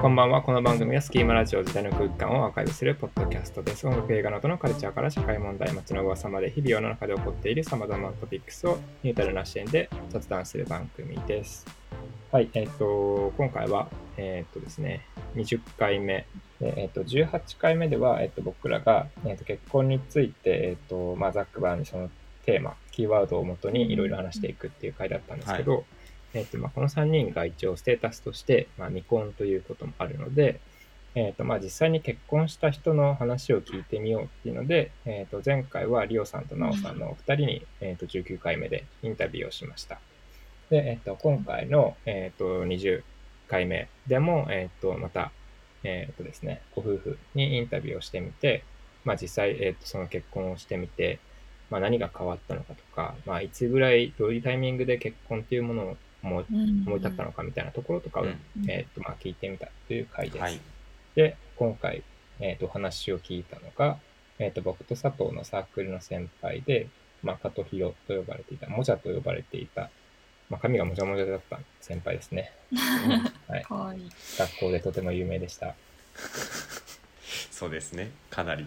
こんばんは。この番組はスキーマラジオ時代の空間をアーカイブするポッドキャストです。音楽映画などのカルチャーから社会問題、街の噂まで日々世の中で起こっている様々なトピックスをニュートラルな視点で雑談する番組です。はい、えっ、と、今回は、えっ、とですね、20回目。えっ、と、18回目では、えっ、と、僕らが、えっ、と、結婚について、えっ、と、まあ、ざっくばらにそのテーマ、キーワードをもとにいろいろ話していくっていう回だったんですけど、えっとまあ、この3人が一応ステータスとして、まあ、未婚ということもあるので、えっとまあ、実際に結婚した人の話を聞いてみようっていうので、えっと前回はリオさんとナオさんのお二人に、えっと19回目でインタビューをしました。で、えっと今回の、えっと20回目でも、えっとまた、えっとですね、ご夫婦にインタビューをしてみて、まあ、実際、えっとその結婚をしてみて、まあ、何が変わったのかとか、まあ、いつぐらい、どういうタイミングで結婚っていうものを思い思い立ったのかみたいなところとかを、うんえっとまあ、聞いてみたという回です。はい。で、今回、えっとお話を聞いたのが、えっと僕と佐藤のサークルの先輩で、まあ、加藤弘と呼ばれていた、もじゃと呼ばれていた、まあ、髪がもじゃもじゃだった先輩ですね。はい、かわいい。学校でとても有名でした。そうですね。かなり。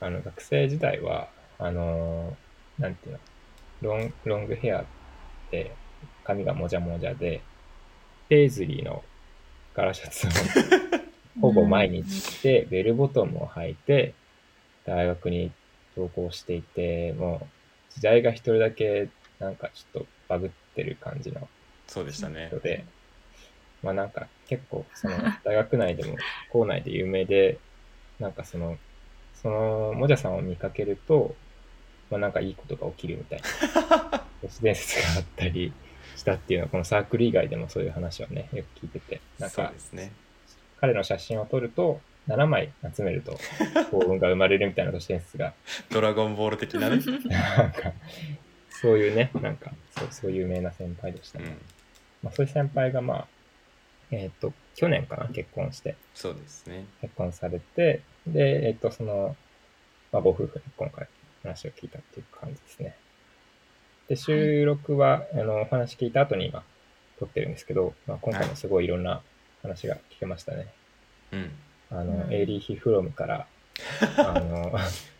あの学生時代は、あのーなんていうの、ロンロングヘアで、髪がもじゃもじゃで、ペイズリーの柄シャツを ほぼ毎日着て、ベルボトムを履いて、大学に登校していて、もう、時代が一人だけ、なんかちょっとバグってる感じのそうでしたね人。で、まあなんか結構、その、大学内でも、校内で有名で、なんかその、その、もじゃさんを見かけると、まあなんかいいことが起きるみたいな、都市伝説があったりしたっていうのは、このサークル以外でもそういう話をね、よく聞いてて、なんかね。彼の写真を撮ると、7枚集めると 幸運が生まれるみたいな都市伝説が、ドラゴンボール的なね。なんか、そういうね、なんか、そうそういう有名な先輩でしたね。うん。まあ、そういう先輩が、まあ、えっ、と、去年かな、結婚して、そうですね。結婚されて、で、えっ、と、その、まあ、ご夫婦に今回話を聞いたっていう感じですね。で、収録は、あの、お話聞いた後に今、撮ってるんですけど、まあ、今回もすごいいろんな話が聞けましたね。うん。あの、うんエイリーヒ・フロムから、あの、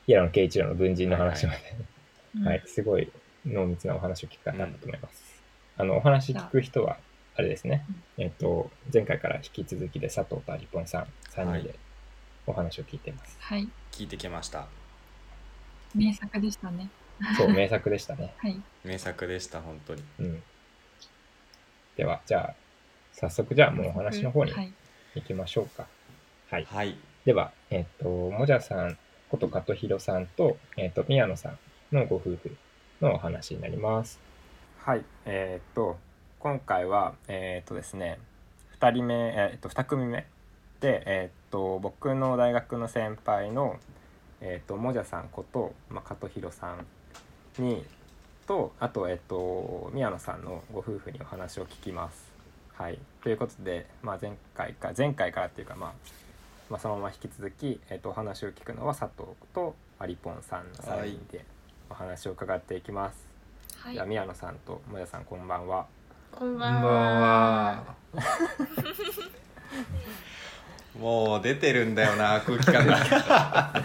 平野啓一郎の文人の話まで、はい、すごい濃密なお話を聞くかなと思います。あの、お話聞く人は、あれですね、えっと、前回から引き続きで佐藤とアリポンさん、3人でお話を聞いています。はい。聞いてきました。名作でしたね。そう、名作でしたね。はい。名作でした、本当に。うん。では、じゃあ、早速、じゃあもうお話の方にはい。行きましょうか。はい。はい。では、えっと、もじゃさんこと加藤弘さんと、えっと、宮野さんのご夫婦のお話になります。はい。えっと、今回は、えっとですね、2人目、えっと、2組目で、えっと、僕の大学の先輩の、えっと、もじゃさんこと、まあ、加藤弘さんに、と、あと、えっと、宮野さんのご夫婦にお話を聞きます。はい。ということで、まあ、前回か、前回からっていうか、まあ、まあ、そのまま引き続き、えっとお話を聞くのは佐藤とアリポンさんの3人でお話を伺っていきます。はいじゃあ宮野さんともやさんこんばんは。こんばんこんばんは。は。もう出てるんだよな、空気感が。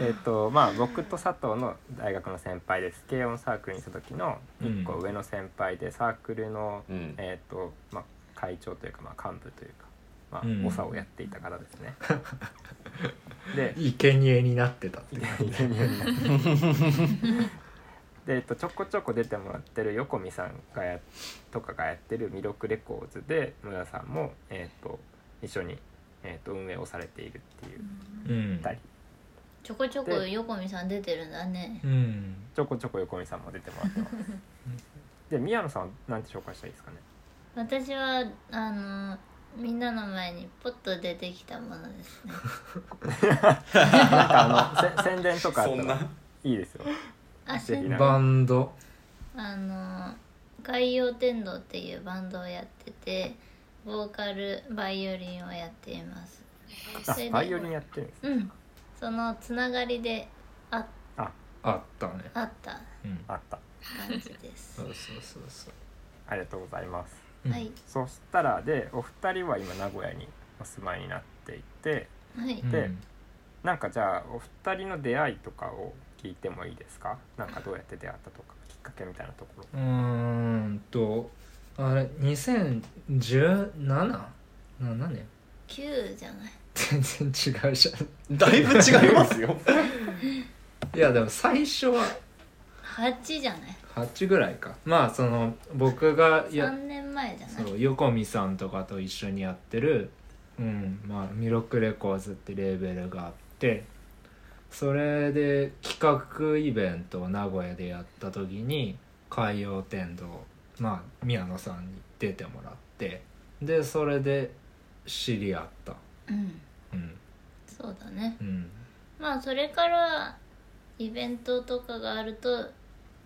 えっとまあ僕と佐藤の大学の先輩です。軽音サークルにいた時の1個上の先輩で、サークルの、うん。えっとまあ会長というかまあ幹部というかまあうん長をやっていた方ですね。で生贄になってたっていうで、えっと、ちょこちょこ出てもらってる横見さんがやとかがやってるミロクレコーズで村さんも、えっと、一緒に、えっと、運営をされているっていう。うん。二人ちょこちょこ横見さん出てるんだね。うん。ちょこちょこ横見さんも出てもらってます。で宮野さんは何て紹介したらいいですかね？私はあのみんなの前にポッと出てきたものですね。なんかあのせ宣伝とかあったらそんな。いいですよ。あ、バンド。あの海洋天童っていうバンドをやってて、ボーカルバイオリンをやっています。バイオリンやってる。んですうん。そのつながりでああ。あったね。あった。うん。あった。感じです。そ。うそうそうそう。ありがとうございます。うん。はい。そしたらでお二人は今名古屋にお住まいになっていてはい。でなんかじゃあお二人の出会いとかを聞いてもいいですか？なんかどうやって出会ったとかきっかけみたいなところ。うーんとあれ2017何年？9じゃない。全然違うじゃん。だいぶ違いますよ。いやでも最初は8じゃない？8ぐらいか。まあその僕がや3年前じゃない？そう横見さんとかと一緒にやってる、うんまあ、ミロックレコーズってレーベルがあってそれで企画イベントを名古屋でやった時に海洋天童まあ宮野さんに出てもらってでそれで知り合った。うん。うん。そうだね。うん。まあそれからイベントとかがあると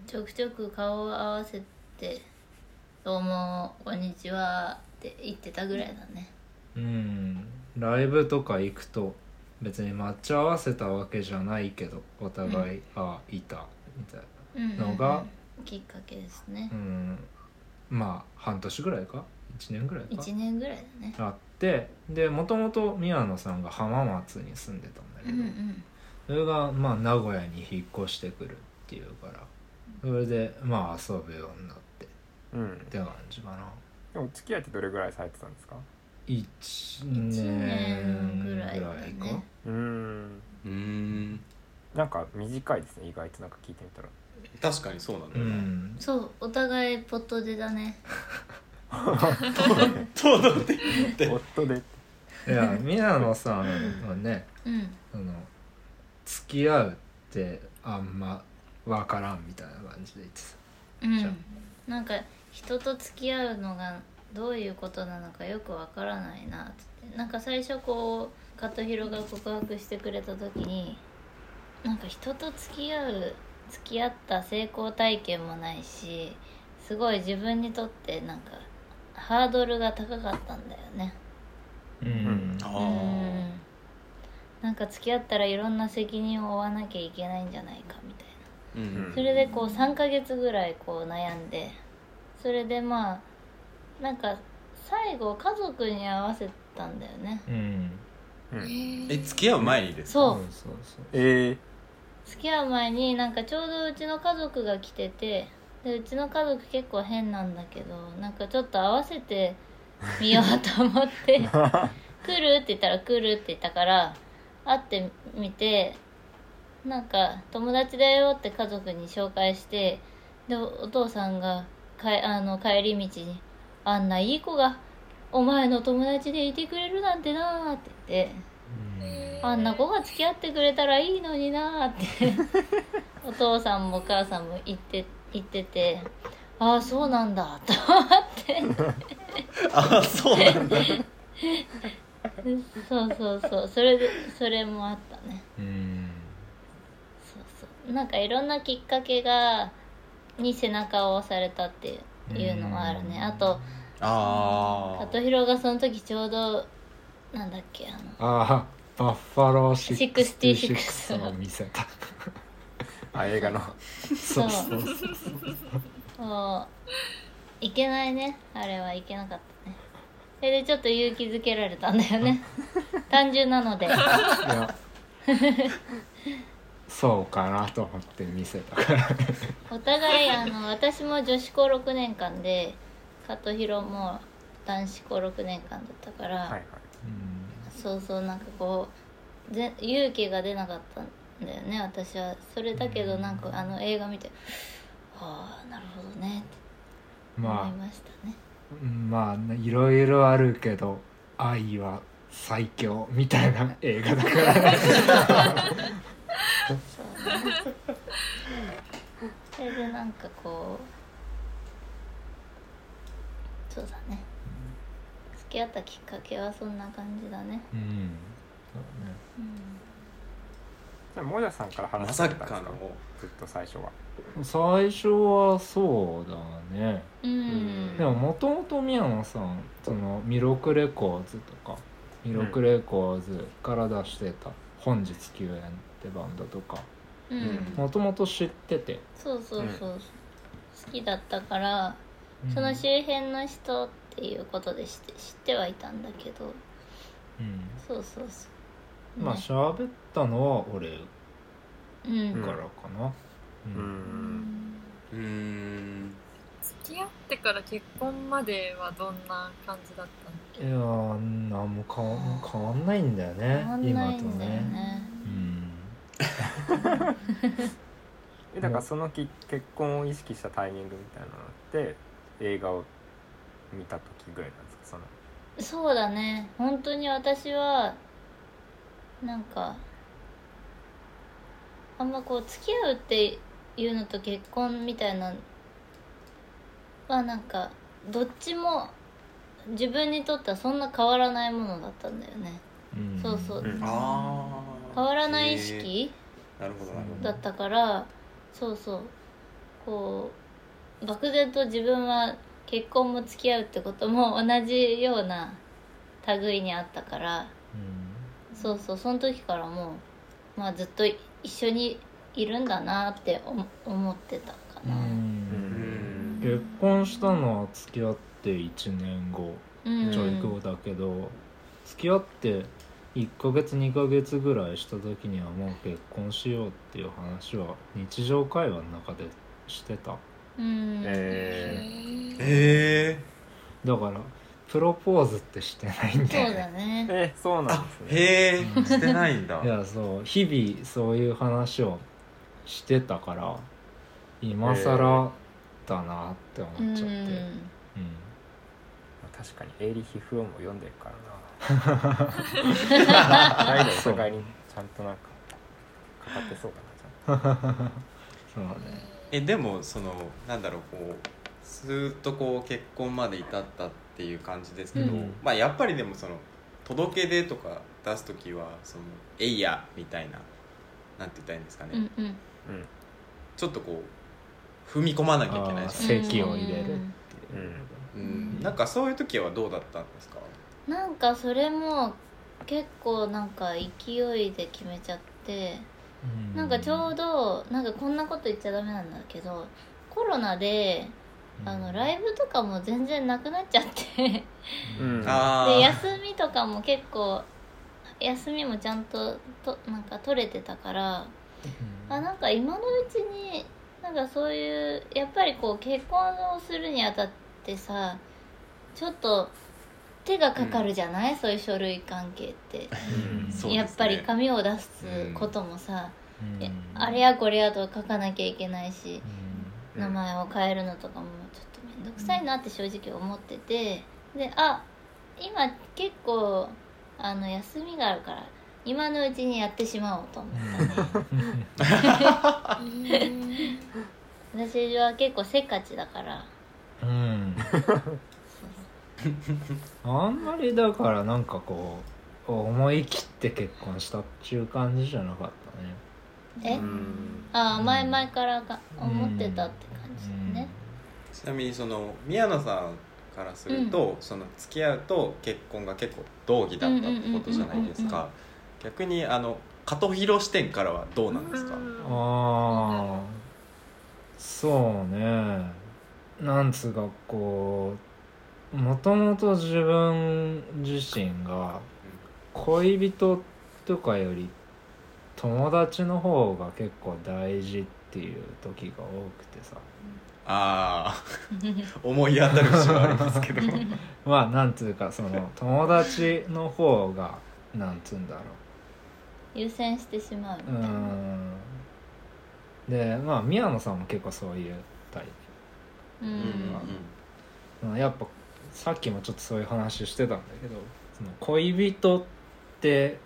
ちょくちょく顔を合わせて「どうもこんにちは」って言ってたぐらいだね。うん。ライブとか行くと別に待ち合わせたわけじゃないけどお互い、あいたみたいうんうんうん。のがきっかけですね。なうんまあ半年ぐらいか？1年ぐらいか？1年ぐらいだね。あってでもともと宮野さんが浜松に住んでたんだけど、うんうんそれがまあ名古屋に引っ越してくるっていうからそれでまあ遊ぶようになってっうん。て感じかな。でもお付き合いってどれぐらいされてたんですか？1年ぐらいか？うーん。うーん。なんか短いですね意外と。なんか聞いてみたら確かにそうなんだうよな、ん。そうお互いポットでだね。そうだっでいや宮野さんはねうん。その付き合うってあんま分からんみたいな感じで言ってじゃうんなんか人と付き合うのがどういうことなのかよくわからないなっつって。なんか最初こう加藤弘が告白してくれた時になんか人と付き合う付き合った成功体験もないしすごい自分にとってなんかハードルが高かったんだよね。たうん。あうん。なんか付き合ったらいろんな責任を負わなきゃいけないんじゃないかみたいな。ーうん。それでこう3ヶ月ぐらいこう悩んでそれでまあなんか最後家族に合わせたんだよね。うん。うん。え付き合う前にですか？そうそうそう。えー、付き合う前になんかちょうどうちの家族が来ててでうちの家族結構変なんだけどなんかちょっと合わせてみようと思って「来る?」って言ったら「来る」って言ったから会ってみてなんか友達だよって家族に紹介してでおお父さんがかえあの帰り道に「あんないい子がお前の友達でいてくれるなんてな」って言って。あんな子が付き合ってくれたらいいのになーって。お父さんもお母さんも言って言っててああそうなんだと思って。あそうなんだ。そうそうそうそれでそれもあったね。うん。そうそう。なんかいろんなきっかけがに背中を押されたっていうのはあるね。あとあ里弘がその時ちょうどなんだっけあのああバッファロー66 66を見せた。あ映画の。そう。そう。そう。そう。いけないねあれはいけなかったねそれでちょっと勇気づけられたんだよね単純なのでいやそう。かなと思って見せたからお互いあの私も女子校6年間で加藤弘も男子校6年間だったから、はいはいそうそうなんかこうぜ勇気が出なかったんだよね私は。それだけどなんかあの映画見てはあなるほどねって思いまましたね、あまあいろいろあるけど愛は最強みたいな映画だから。ねそうね。それでなんかこうそうだね付き合ったきっかけはそんな感じだね。うん。うんじゃあもさんから話してたんですか？かの。ずっと最初は。最初はそうだね。うん。でももともと宮野さんそのミロクレコーズとかミロクレコーズから出してた「本日休園」ってバンドとかうん。もともと知ってて。そうそうそう、好きだったからその周辺の人っていうことで知って知ってはいたんだけど。うん。そうそうそう。まあね。喋ったのは俺うん。からかな。ううん。ん。うーん。付き合ってから結婚まではどんな感じだったの？いやー何も変わ変わんないんだよね変わんない今とんだよね。ね。うん。えだからそのき結婚を意識したタイミングみたいなのって映画を見た時ぐらいなんですか？その。そうだね。本当に私はなんかあんまこう付き合うっていうのと結婚みたいなはなんかどっちも自分にとってはそんな変わらないものだったんだよね。うん。そうそう。うん。変わらない意識なるほどなるほど。だったからそうそう。こう漠然と自分は結婚も付き合うってことも同じような類にあったからそうそうその時からもう、まあ、ずっと一緒にいるんだなって思思ってたかうんな。うん。結婚したのは付き合って1年後うん。ちょい後だけど、付き合って1ヶ月2ヶ月ぐらいした時にはもう結婚しようっていう話は日常会話の中でしてたうん。ええだからプロポーズってしてないんだそうよだね。えそうなんあですね。へえしてないんだ。いやそう。日々そういう話をしてたから今更だなって思うんっちゃって、うん。確かにエーリヒ・フロムを読んでるからな。代々お互いに。ちゃんとなんか語ってそうかな そうねえでもそのなんだろうこうずっとこう結婚まで至ったっていう感じですけど、うん。まあやっぱりでもその届け出とか出す時はその「えいや」みたいななんて言ったらいいんですかね、うんうん。ちょっとこう踏み込まなきゃいけないあーじゃない席を入れる。っていううん、なんかそういう時はどうだったんですか？なんかそれも結構なんか勢いで決めちゃってうん。なんかちょうどなんかこんなこと言っちゃダメなんだけどコロナであのライブとかも全然なくなっちゃって。うん。あで休みとかも結構休みもちゃんととなんか取れてたからうん。あなんか今のうちになんかそういうやっぱりこう結婚をするにあたってさちょっと手がかかるじゃない、そういう書類関係って、やっぱり紙を出すこともさ、うん。えあれやこれやと書かなきゃいけないしうん。名前を変えるのとかもちょっと面倒くさいなって正直思っててであ今結構あの休みがあるから今のうちにやってしまおうと思ったね。私は結構せっかちだから。うんあんまりだからなんかこう思い切って結婚したっていう感じじゃなかったね。え、うん。ああ前々からか思ってたって感じだね、ちなみにその宮野さんからすると、その付き合うと結婚が結構同義だったってことじゃないですうんうんうんうんか逆にあの加藤弘視点からはどうなんですか、ああそうね。なんつうかこうもともと自分自身が恋人とかより友達の方が結構大事っていう時が多くてさ。ああ 思い当たる節はありますけど。まあなんつうかその友達の方がなんつうんだろ優先してしまうううみたいな、ん。でまあ宮野さんも結構そういうタイうんうん。うん。プうんやっぱさっきもちょっとそういう話してたんだけどその恋人って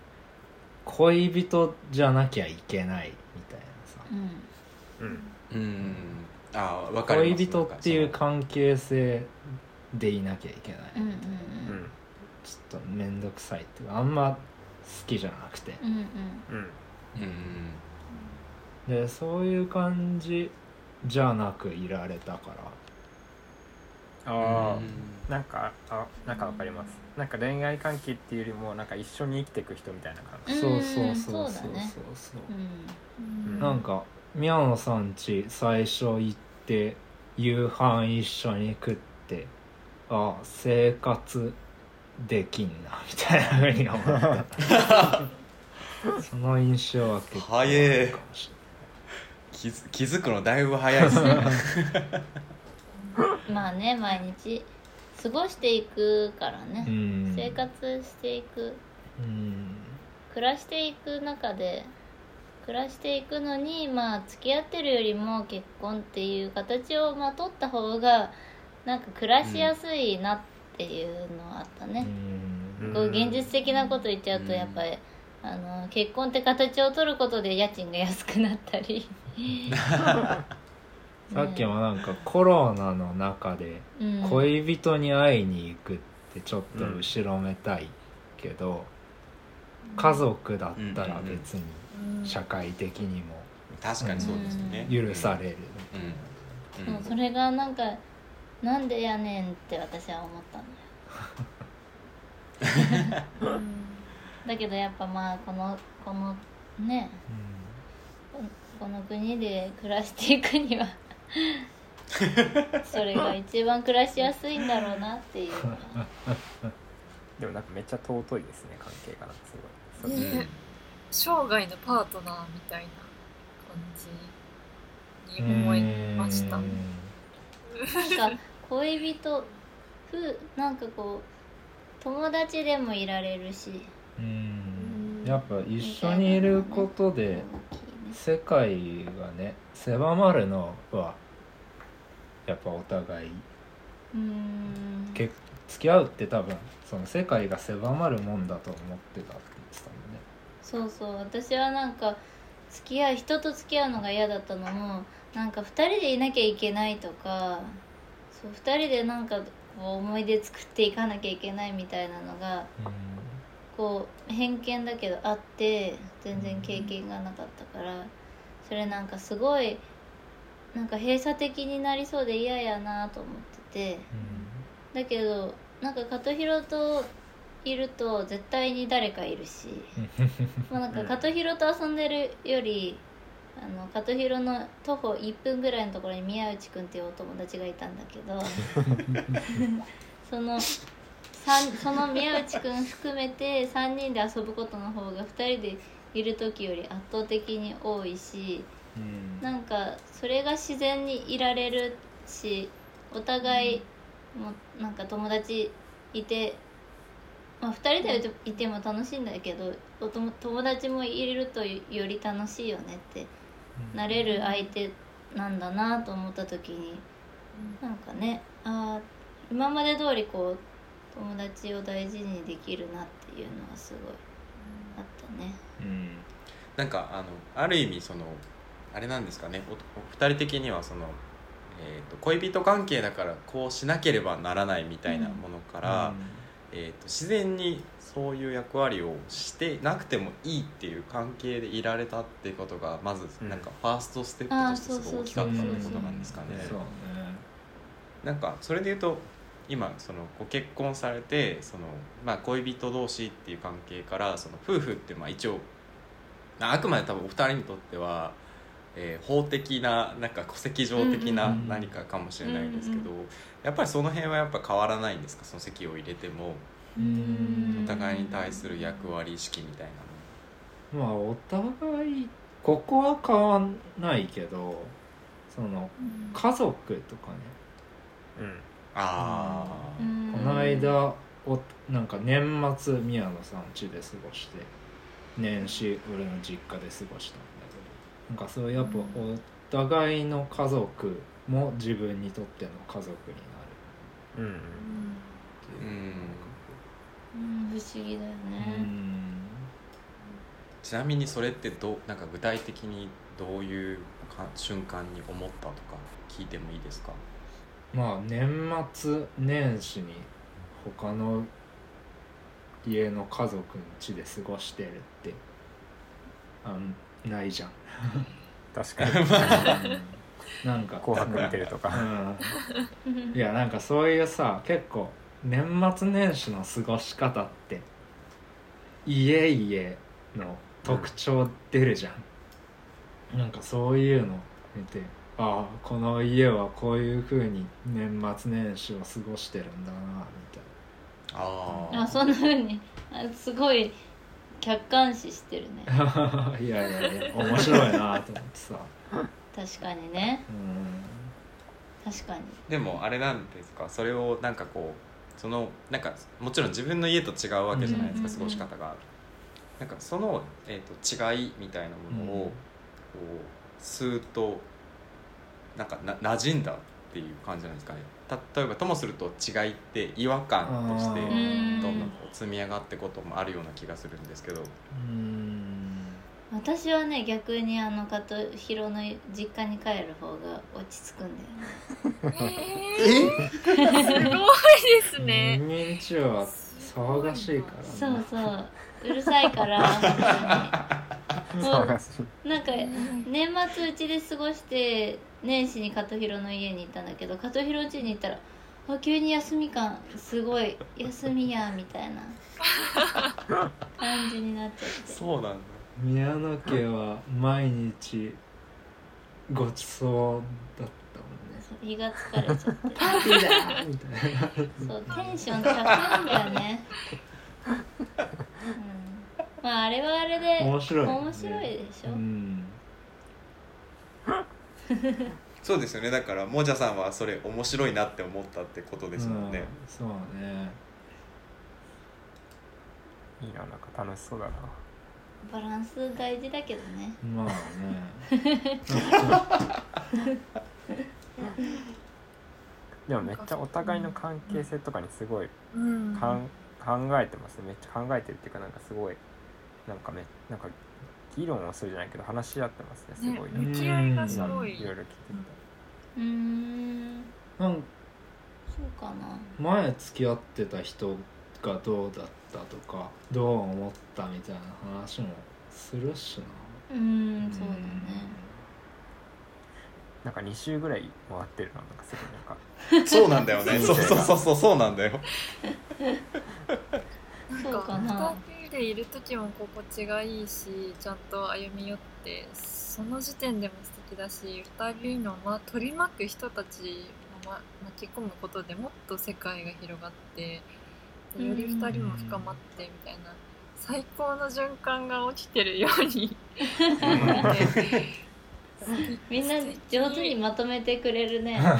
恋人じゃなきゃいけないみたいなさ。うん。うん。うん。うんああ分かります。恋人っていう関係性でいなきゃいけない。うんうんうん。ちょっと面倒くさいっていうかあんま好きじゃなくて。うんうん。うん。そのうん。でそういう感じじゃなくいられたからああうん。なんかあなんかわかります。なんか恋愛関係っていうよりもなんか一緒に生きていく人みたいな感じ。そううんそうそうそうそう。そうううん。なんか宮野さんち最初行って夕飯一緒に食ってあ生活できんなみたいなふうに思った。その印象は結構あるかもし気づ気づくのだいぶ早いですね まあね毎日。過ごしていくからね、うん。生活していく。うん。暮らしていく中で暮らしていくのにまあ付き合ってるよりも結婚っていう形をまあ取った方がなんか暮らしやすいなっていうのはあったね、うん。こう現実的なこと言っちゃうとうん。やっぱり、あの結婚って形を取ることで家賃が安くなったり さっきもなんかコロナの中でうん。恋人に会いに行くってちょっと後ろめたいけど、家族だったら別にうん。社会的にも確かにそうですね。許される、うん、うん。それがなんかなんでやねんって私は思ったんだよ。うん。だけどやっぱまあこのこのねここの国で暮らしていくにはそれが一番暮らしやすいんだろうなっていう。でもなんかめっちゃ尊いですね関係がなんかすごい。ね生涯のパートナーみたいな感じに思いました。うんなんか恋人ふなんかこう友達でもいられるし。うん。やっぱ一緒にいることで世界がね狭まるのはやっぱお互い。うーん。け付き合うって多分その世界が狭まるもんだと思ってたって言ってたもんね。そうそう。私はなんか付き合う人と付き合うのが嫌だったのもなんか2人でいなきゃいけないとかそう2人でなんかこう思い出作っていかなきゃいけないみたいなのがこう偏見だけどあって全然経験がなかったからそれなんかすごいなんか閉鎖的になりそうで嫌やなと思ってて。だけどなんか門広といると絶対に誰かいるし。まあなんかうん。門広と遊んでるよりあの門広の徒歩1分ぐらいのところに宮内くんっていうお友達がいたんだけどその三その宮内くん含めて3人で遊ぶことの方が2人でいる時より圧倒的に多いしうん。なんかそれが自然にいられるしお互いもなんか友達いて、まあ、2人でいても楽しいんだけどお友達もいるとより楽しいよねってなれる相手なんだなと思った時になんかねあー今まで通りこう友達を大事にできるなっていうのがすごいあったね。うん。なんかあのある意味そのあれなんですかね。おお二人的にはその、えー、と恋人関係だからこうしなければならないみたいなものから、えー、と自然にそういう役割をしてなくてもいいっていう関係でいられたっていうことがまずうん。なんかファーストステップとしてすごい大きかったってことなんですかね。なんかそれで言うと今そのご結婚されてその、まあ、恋人同士っていう関係からその夫婦ってまあ一応まああくまで多分お二人にとっては、えー法的ななんか戸籍上的なうん。何かかもしれないですけど、うんやっぱりその辺はやっぱ変わらないんですか？その籍を入れても。うん。お互いに対する役割意識みたいなの。まあお互いここは変わんないけどその家族とかね。うん。あうー。んこの間おなんか年末宮野さん家で過ごして年始俺の実家で過ごしたなんかそうやっぱお互いの家族も自分にとっての家族になる。うん。うん。うん。不思議だよね。うん。ちなみにそれってどうなんか具体的にどういうか瞬間に思ったとか聞いてもいいですか？まあ年末年始に他の家の家族の家で過ごしてるってないじゃん。確かに。なんか。紅白見てるとか。うん。いやなんかそういうさ結構年末年始の過ごし方って家々の特徴出るじゃん、なんかそういうの見てああこの家はこういう風に年末年始を過ごしてるんだなみたいああそんなふうに。あすごい客観視してるね。いやいやいや面白いなと思ってさ。確かにね。うん。確かに。でもあれなんですかそれをなんかこうそのなんかもちろん自分の家と違うわけじゃないですか、うん過ごし方が。なんかその、えー、と違いみたいなものを、うんこうスーッとなんかな馴染んだっていう感じなんですかねた例えばともすると違いって違和感としてあどー。んどんこう積み上がってこともあるような気がするんですけど。うん。私はね逆にあの加藤弘の実家に帰る方が落ち着くんだよね。え？ー、すごいですね。人間中は騒がしいからね。そうそう。うるさいから なんか年末うちで過ごして年始に加藤弘の家に行ったんだけど加藤弘家に行ったらあ急に休み感すごい休みやみたいな感じになっちゃって。そうなんだ。宮野家は毎日ごちそうだったもんね。胃が疲れちゃって。パーティーだみたいな。そうテンション高いんだよね、うん、まああれはあれで面白いね。面白いでしょ、うんそうですよね。だからもじゃさんはそれ面白いなって思ったってことですもんね、うんそうね。いいななんか楽しそうだな。バランス大事だけどね。まあね。でもめっちゃお互いの関係性とかにすごいうん。かん考えてますね。めっちゃ考えてるっていうかなんかすごいなんかめなんか議論をするじゃないけど話し合ってますねすごいね、ね向き合いがす今ごい。いろいろ聞いてうーん。なんそうかな。前付き合ってた人がどうだったとかどう思ったみたいな話もするしな。うーんそうだね。たなんか2週ぐらい回ってるのなんかすごいなんか。そうなんだよね。そうそうそうそう。そうなんだよ。そうかなでいる時も心地がいいしちゃんと歩み寄ってその時点でも素敵だし二人の、ま、取り巻く人たちを、ま、巻き込むことでもっと世界が広がってでより二人も深まってみたいな最高の循環が起きてるようにみんな上手にまとめてくれるね。私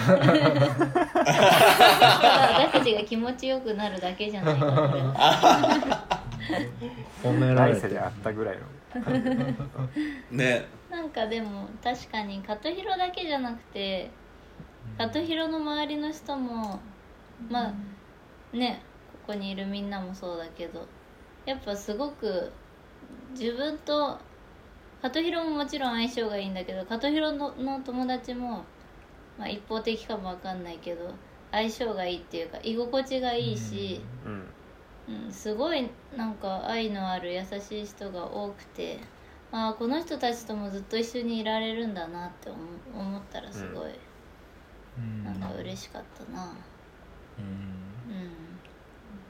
たちが気持ちよくなるだけじゃないかこれは褒められて来世であったぐらいの。ね。なんかでも確かに加藤弘だけじゃなくて加藤弘の周りの人もまあねここにいるみんなもそうだけどやっぱすごく自分と加藤弘ももちろん相性がいいんだけど加藤弘のの友達も、まあ、一方的かもわかんないけど相性がいいっていうか居心地がいいし、うんうん、すごいなんか愛のある優しい人が多くてああこの人たちともずっと一緒にいられるんだなって思思ったらすごい、うん。なんか嬉しかったな。うん。うん。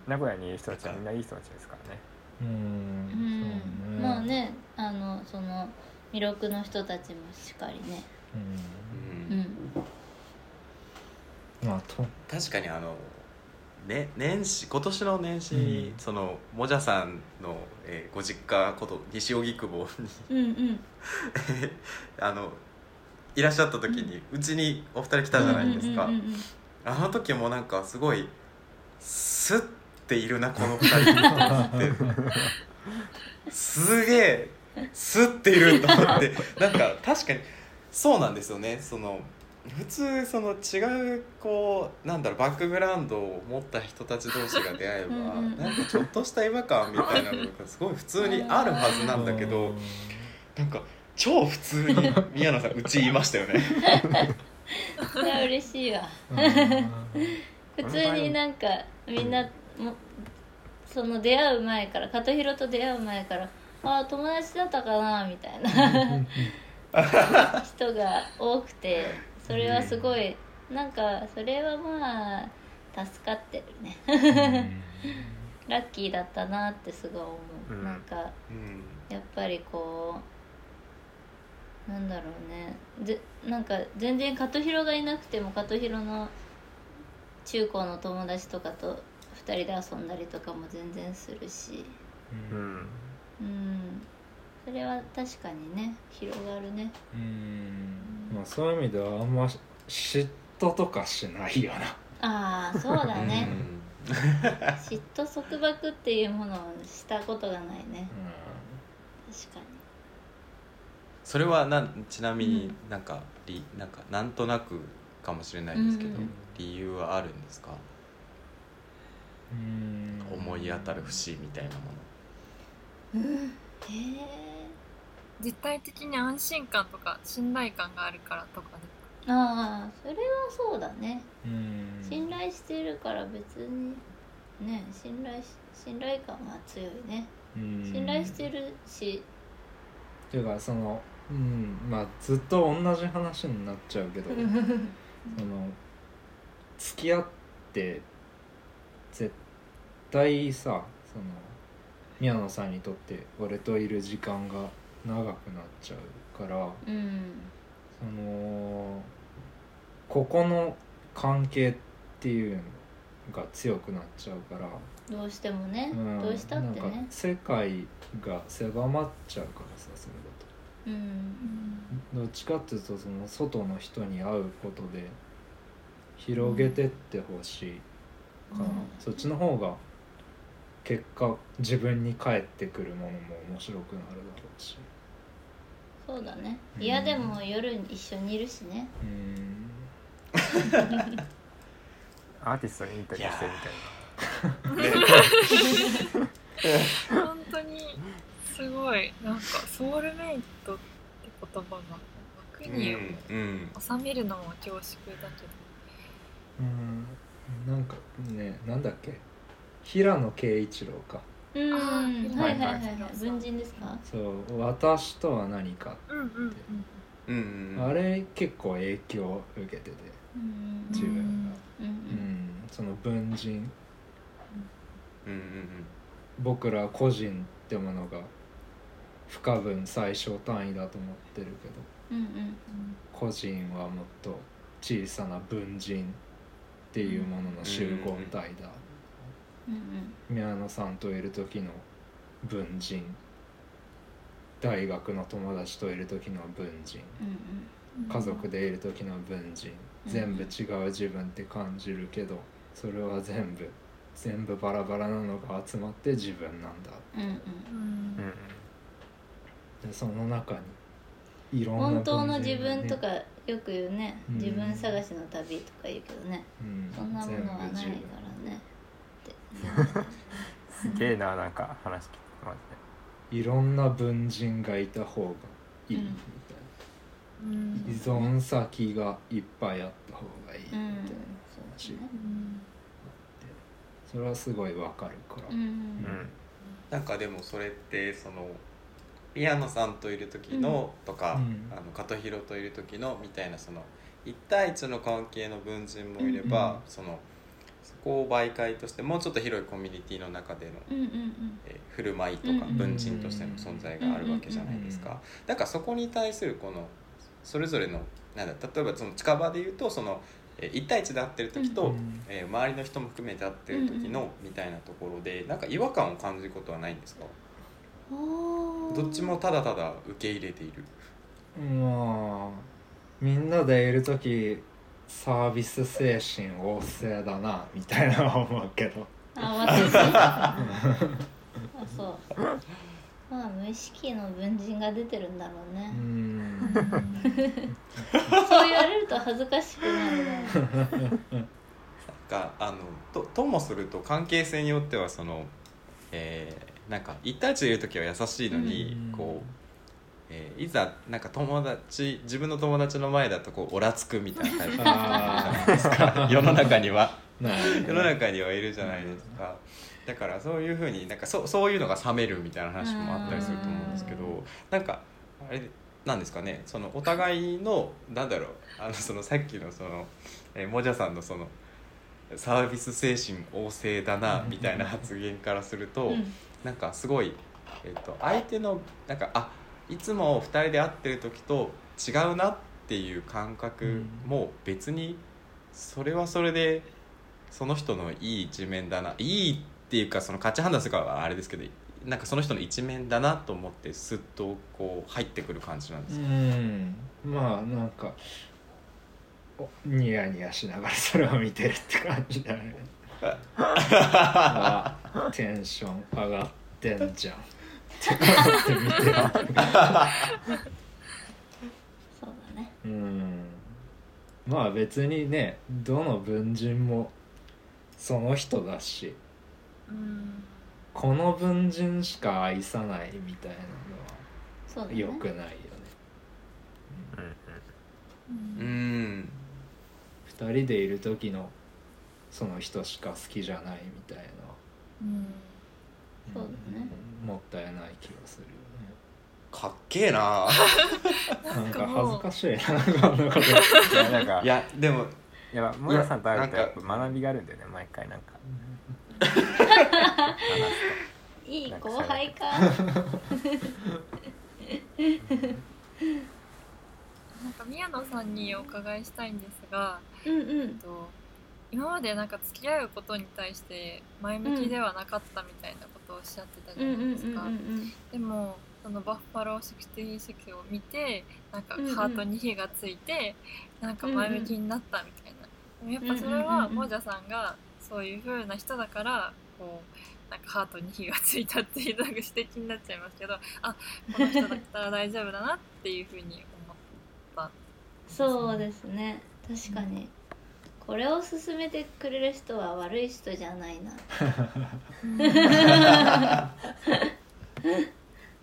名古屋にいる人たちはみんないい人たちですからね。うん。うん。そうね。まあねあのその魅力の人たちもしっかりね。ううん。ん。まあと。確かにあの、ね、年始今年の年始に、うん。そのもじゃさんの、えーご実家こと西荻窪にうんうん。あのいらっしゃった時にうち、にお二人来たじゃないですか、あの時もなんかすごいスッているなこの二人って。すげえスッていると思って。なんか確かにそうなんですよね。その普通その違うこうなんだろうバックグラウンドを持った人たち同士が出会えばうんうんなんかちょっとした違和感みたいなのがすごい普通にあるはずなんだけどなんか超普通に宮野さんうち言いましたよね。それは嬉しいわ。うん。普通になんかみんなもその出会う前から加藤弘と出会う前からああ友達だったかなみたいな人が多くてそれはすごいなんかそれはまあ助かってるね。ラッキーだったなってすごい思う、うん。なんかうん。やっぱりこうなんだろうね。ぜなんか全然加藤弘がいなくても加藤弘の中高の友達とかと2人で遊んだりとかも全然するしうんうんそれは確かにね広がるね。うん。まあそういう意味ではあんま嫉妬とかしないよな。ああそうだうねん。嫉妬束縛っていうものをしたことがないね。確かに。それはなんちなみになんか,、りなんかなんとなくかもしれないですけど、うん。理由はあるんですか、うん。思い当たる節みたいなもうん。へえ実体的に安心感とか信頼感があるからとかね。ああそれはそうだね。うん。信頼してるから別にね信頼し信頼感が強いね。うん。信頼してるし。っていうかそのうんまあずっと同じ話になっちゃうけど その付き合って絶対さその宮野さんにとって俺といる時間が長くなっちゃうからうんそのここの関係っていうのが強くなっちゃうから、どうしてもね、うん、どうしたってね。世界が狭まっちゃうからさそれだと。うんどっちかっていうとその外の人に会うことで広げてってほしいかな、うん。そっちの方が結果自分に返ってくるものも面白くなるだろうしそうだね。うん。嫌でも夜に一緒にいるしね。うん。アーティストにインタビューしてるみたい本当にすごい。なんかソウルメイトって言葉が枠に収めるのも恐縮だけど。うん。なんかねなんだっけ？平野啓一郎かうん。あはいーはい。はいはいはい。文人ですか？そう「私とは何かうんうんうん。うんうんあれ結構影響を受けてて。うん自分が、うんうんその文人。うんうん僕ら個人ってものが不可分最小単位だと思ってるけど。うんうん個人はもっと小さな文人っていうものの集合体だ、うん宮野さんといる時の文人。大学の友達といる時の文人。うん家族でいる時の文人。うん全部違う自分って感じるけどそれは全部全部バラバラなのが集まって自分なんだ。うんうん。うんうん。でその中にいろんな本当の自分とかよく言うね。うん。自分探しの旅とか言うけどね。うん。そんなものはないからすげえななんか話聞いてマジいろんな文人がいた方がいいみたいな、うん。依存先がいっぱいあった方がいいみたいなうん。話、そうだねうん。それはすごいわかるから、うん。なんかでもそれってその宮野さんといる時のとか、うん。あの加藤弘といる時のみたいなその一対一の関係の文人もいれば、うんそのそこを媒介としてもうちょっと広いコミュニティの中での、うんうんえー振る舞いとかうん文人としての存在があるわけじゃないですか。だからそこに対するこのそれぞれのなんだ例えばその近場で言うとそのえー一対一で会ってる時と、うんえー周りの人も含めて会ってる時のみたいなところでなんか違和感を感じることはないんですか？うんどっちもただただ受け入れている。まあみんなでいる時サービス精神旺盛だなみたいな思うけど。あ私あそうまあ無意識の文人が出てるんだろううね、ん。そう言われると恥ずかしくなるね。があのとともすると関係性によってはその、えーなんか一対一でいる時は優しいのに、うん。こう、えーいざなんか友達自分の友達の前だとこうオラつくみたいな タイプあ 世の中には。なるほどね。世の中にはいるじゃないですか。だからそういうふうになんかそそういうのが冷めるみたいな話もあったりすると思うんですけどうんなんかあれなんですかね。そのお互いのなんだろう。あのそのさっきのその、えーもじゃさんのそのサービス精神旺盛だなみたいな発言からすると、うん。なんかすごい、えっと相手のなんかあいつも2人で会ってる時と違うなっていう感覚も別にそれはそれでその人のいい一面だないいっていうかその価値判断するかはあれですけどなんかその人の一面だなと思ってスッとこう入ってくる感じなんですか、うんまあなんかおニヤニヤしながらそれを見てるって感じだね。あテンション上がってんじゃん そうだね。うん。まあ別にねどの文人もその人だしうんこの文人しか愛さないみたいなそうだねのは良くないよね。うん。うん。二人でいる時のその人しか好きじゃないみたいな。うん。そうだね。うんもったいない気がするよかっけえな。ね なんか恥ずかしいなこんなこと。いやなんかいやでもいやモヤさんと会うといややっぱ学びがあるんだよね毎回なんか。いい後輩か。なんか宮野さんにお伺いしたいんですが、うんうん。えっと、今までなんか付き合うことに対して前向きではなかったみたいなことをおっしゃってたじゃうんうんうんないですか。うん。でもそのバッファロー66を見てなんかうんうん。ハートに火がついて、なんか前向きになったみたいな、でもやっぱそれうんうんうん。うんはモジャさんがそういう風な人だからこうなんかハートに火がついたっていうのが指摘になっちゃいますけどあこの人だったら大丈夫だなっていう風に思ったそうですね。確かにこれを勧めてくれる人は悪い人じゃないな。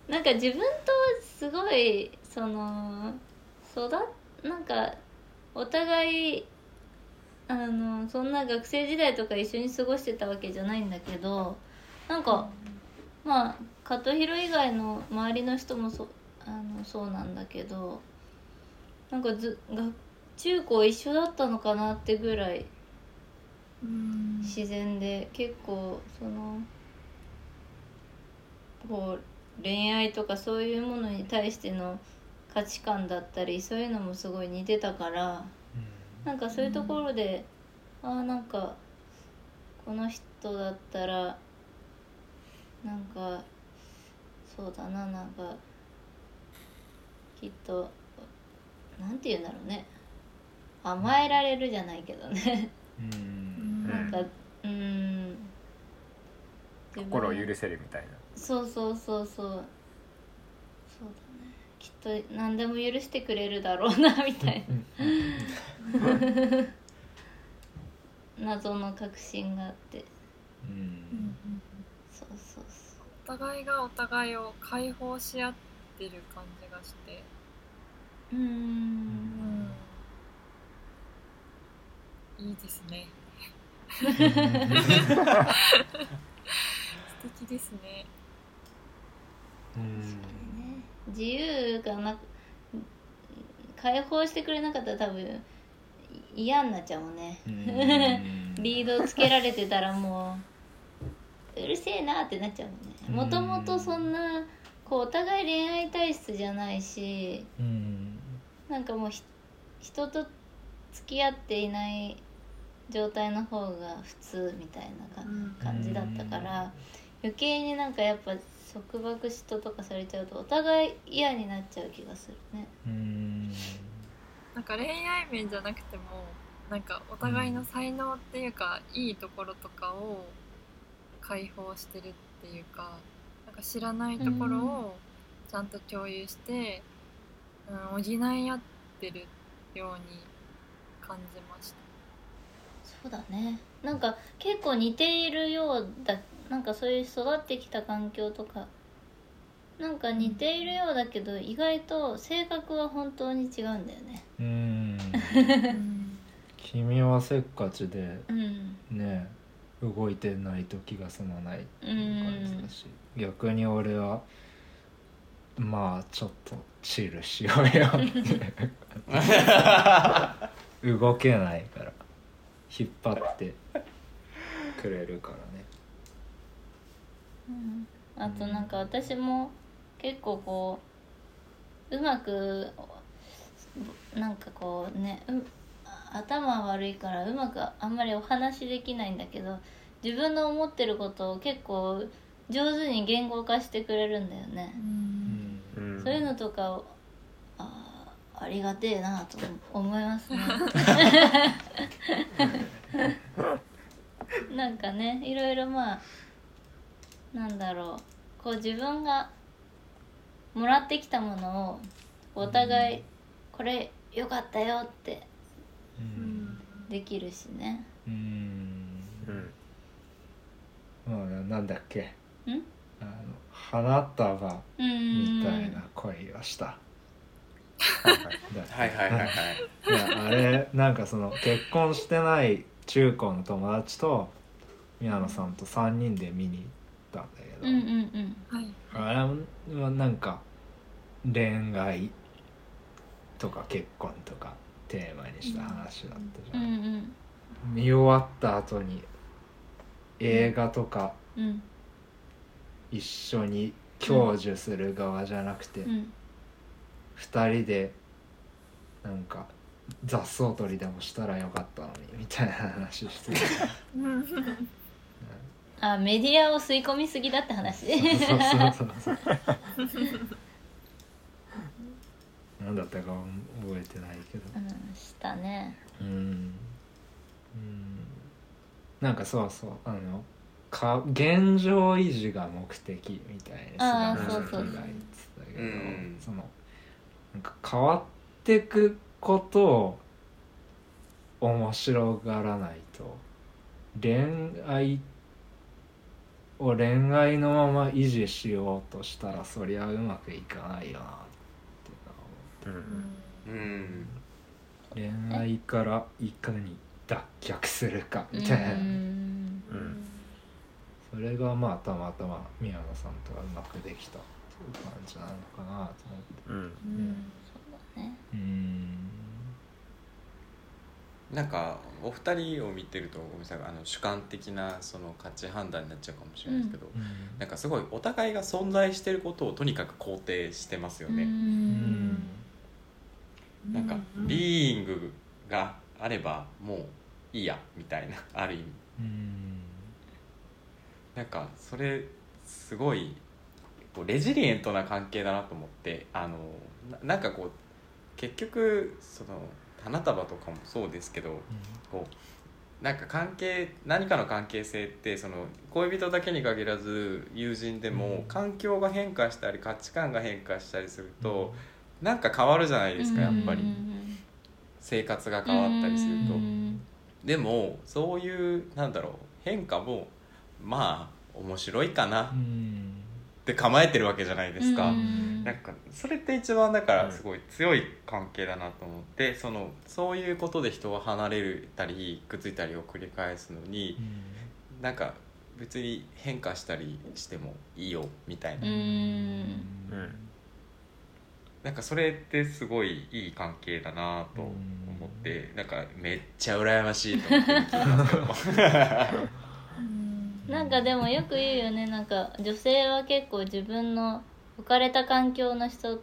なんか自分とすごいその育なんかお互いあのそんな学生時代とか一緒に過ごしてたわけじゃないんだけどなんかまあ加藤弘以外の周りの人もそあのそうなんだけどなんかずが中高一緒だったのかなってぐらいうん。自然で結構そのこう恋愛とかそういうものに対しての価値観だったりそういうのもすごい似てたからなんかそういうところで、ああなんかこの人だったらなんかそうだななんかきっとなんて言うんだろうね甘えられるじゃないけどね。うん。なんかうん。心を許せるみたいな。そうそうそうそう。そうだね。きっと何でも許してくれるだろうなみたいな。謎の確信があって。うん。うんうんそうそうそお互いがお互いを解放し合ってる感じがして、うん、いいですね。素敵ですね。うん。ね。自由がな解放してくれなかったら多分い嫌になっちゃうもんね。うん。リードつけられてたらもううるせえなってなっちゃうもんね。もともとそんなこうお互い恋愛体質じゃないしうん。なんかもうひ人と付き合っていない状態の方が普通みたいな感じだったから余計になんかやっぱ束縛嫉妬とかされちゃうとお互い嫌になっちゃう気がするね。うんなんか恋愛面じゃなくてもなんかお互いの才能っていうか、いいところとかを解放してるっていうかなんか知らないところをちゃんと共有して、うん、補い合ってるように感じました。そうだね。なんか結構似ているようだなんかそういう育ってきた環境とか。なんか似ているようだけど意外と性格は本当に違うんだよね。うん。うん。君はせっかちでうん。ね動いてないと気が済まないうん感じだし。逆に俺はまあちょっとチルしようよって 動けないから引っ張ってくれるからね。うん。あとなんか私も結構こううまくなんかこうねう頭悪いからうまくあんまりお話できないんだけど自分の思ってることを結構上手に言語化してくれるんだよね、うん。そういうのとかをありがてえなと思いますね。なんかねいろいろまあなんだろう。こう自分がもらってきたものをお互いこれよかったよってうん。できるしね。うん。なんだっけ。ん？あの花束うんみたいな恋をした。はいはいはい。はいはいはい。いやあれなんかその結婚してない中高の友達と宮野さんと3人で見に行ったんだけど、うんうんうん。はい。あれはなんか恋愛とか結婚とかテーマにした話だったじうゃん、んうん。見終わった後に映画とかうん。一緒に享受する側じゃなくて、うん二人でなんか雑草取りでもしたらよかったのにみたいな話して。たあメディアを吸い込みすぎだって話。そうそうそうそう。何だったか覚えてないけど。うんしたね。うん。うん。なんかそうそうあのか現状維持が目的みたいにあ菅うそう田将暉が言ってたけど、うん。そのなんか変わってくことを面白がらないと。恋愛を恋愛のまま維持しようとしたらそりゃうまくいかないよなっていうのはうんうん。恋愛からいかに脱却するかみたいな、それがまあたまたま宮野さんとはうまくできた感じなのかなと思ってうんうんそうだねうーんなんかお二人を見てるとごめんなさいあの主観的なその価値判断になっちゃうかもしれないですけど、なんかすごいお互いが存在してることをとにかく肯定してますようね。うんんなんかビーイングがあればもういいやみたいなある意味うんなんかそれすごいこうレジリエントな関係だなと思ってあのななんかこう結局その花束とかもそうですけどこうなんか関係何かの関係性ってその恋人だけに限らず友人でもうん。環境が変化したり価値観が変化したりするとなんか変わるじゃないですかやっぱり。うん生活が変わったりすると。うん。でもそういうなんだろう変化もまあ面白いかな。っうんて構えてるわけじゃないですか。うん。なんかそれって一番だからすごい強い関係だなと思ってそのそういうことで人は離れたりくっついたりを繰り返すのになんか別に変化したりしてもいいよみたいな、うん。うん。なんかそれってすごいいい関係だなと思ってなんかめっちゃ羨ましいと思って なんかでもよく言うよね。なんか女性は結構自分の置かれた環境の人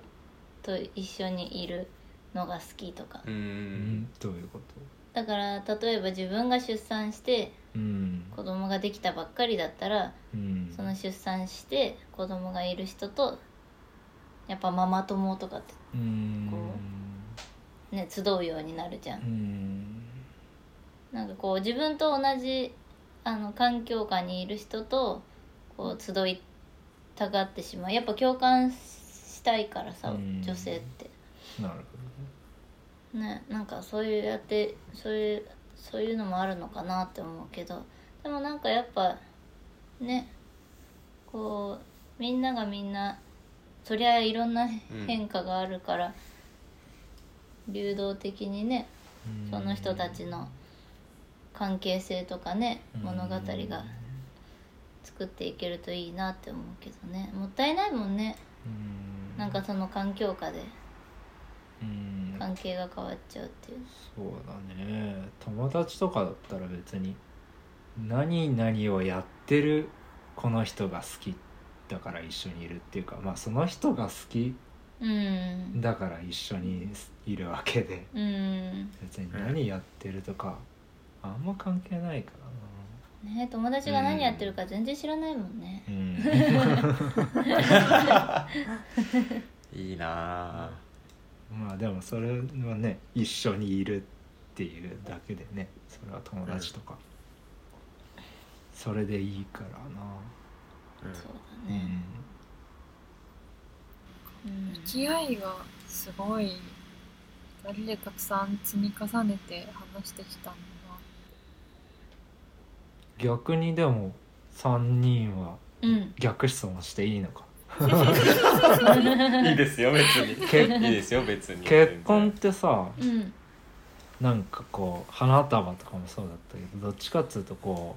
と一緒にいるのが好きとか。ううんん。どういうこと？だから例えば自分が出産してうん子供ができたばっかりだったらうんその出産して子供がいる人とやっぱママ友とかってうん。こね集うようになるじゃん。なんかこう自分と同じあの環境下にいる人とこう集いたがってしまう。やっぱ共感したいからさうん。女性って。なるほね。なんかそういうやってそういうそういうのもあるのかなって思うけど。でもなんかやっぱねこうみんながみんなそりゃいろんな変化があるから、流動的にねどその人たちの関係性とかねうん。物語が作っていけるといいなって思うけどね。もったいないもんね。うん。なんかその環境下で。うん。関係が変わっちゃうっていう。そうだね。友達とかだったら別に何々をやってるこの人が好きだから一緒にいるっていうかまあその人が好きうん。だから一緒にいるわけで。うん。別に何やってるとかあんま関係ないからね友達が何やってるか全然知らないもんね。なうん。いいなあまあでもそれはね一緒にいるっていうだけでねそれは友達とか、それでいいからな。そううだね。ん。うん。向き合いがすごい2人でたくさん積み重ねて話してきたんだ逆にでも3人はうん。逆質問していいのか？いいですよ別に。けいいですよ別に。結婚ってさうん。なんかこう花束とかもそうだったけどどっちかっつうとこ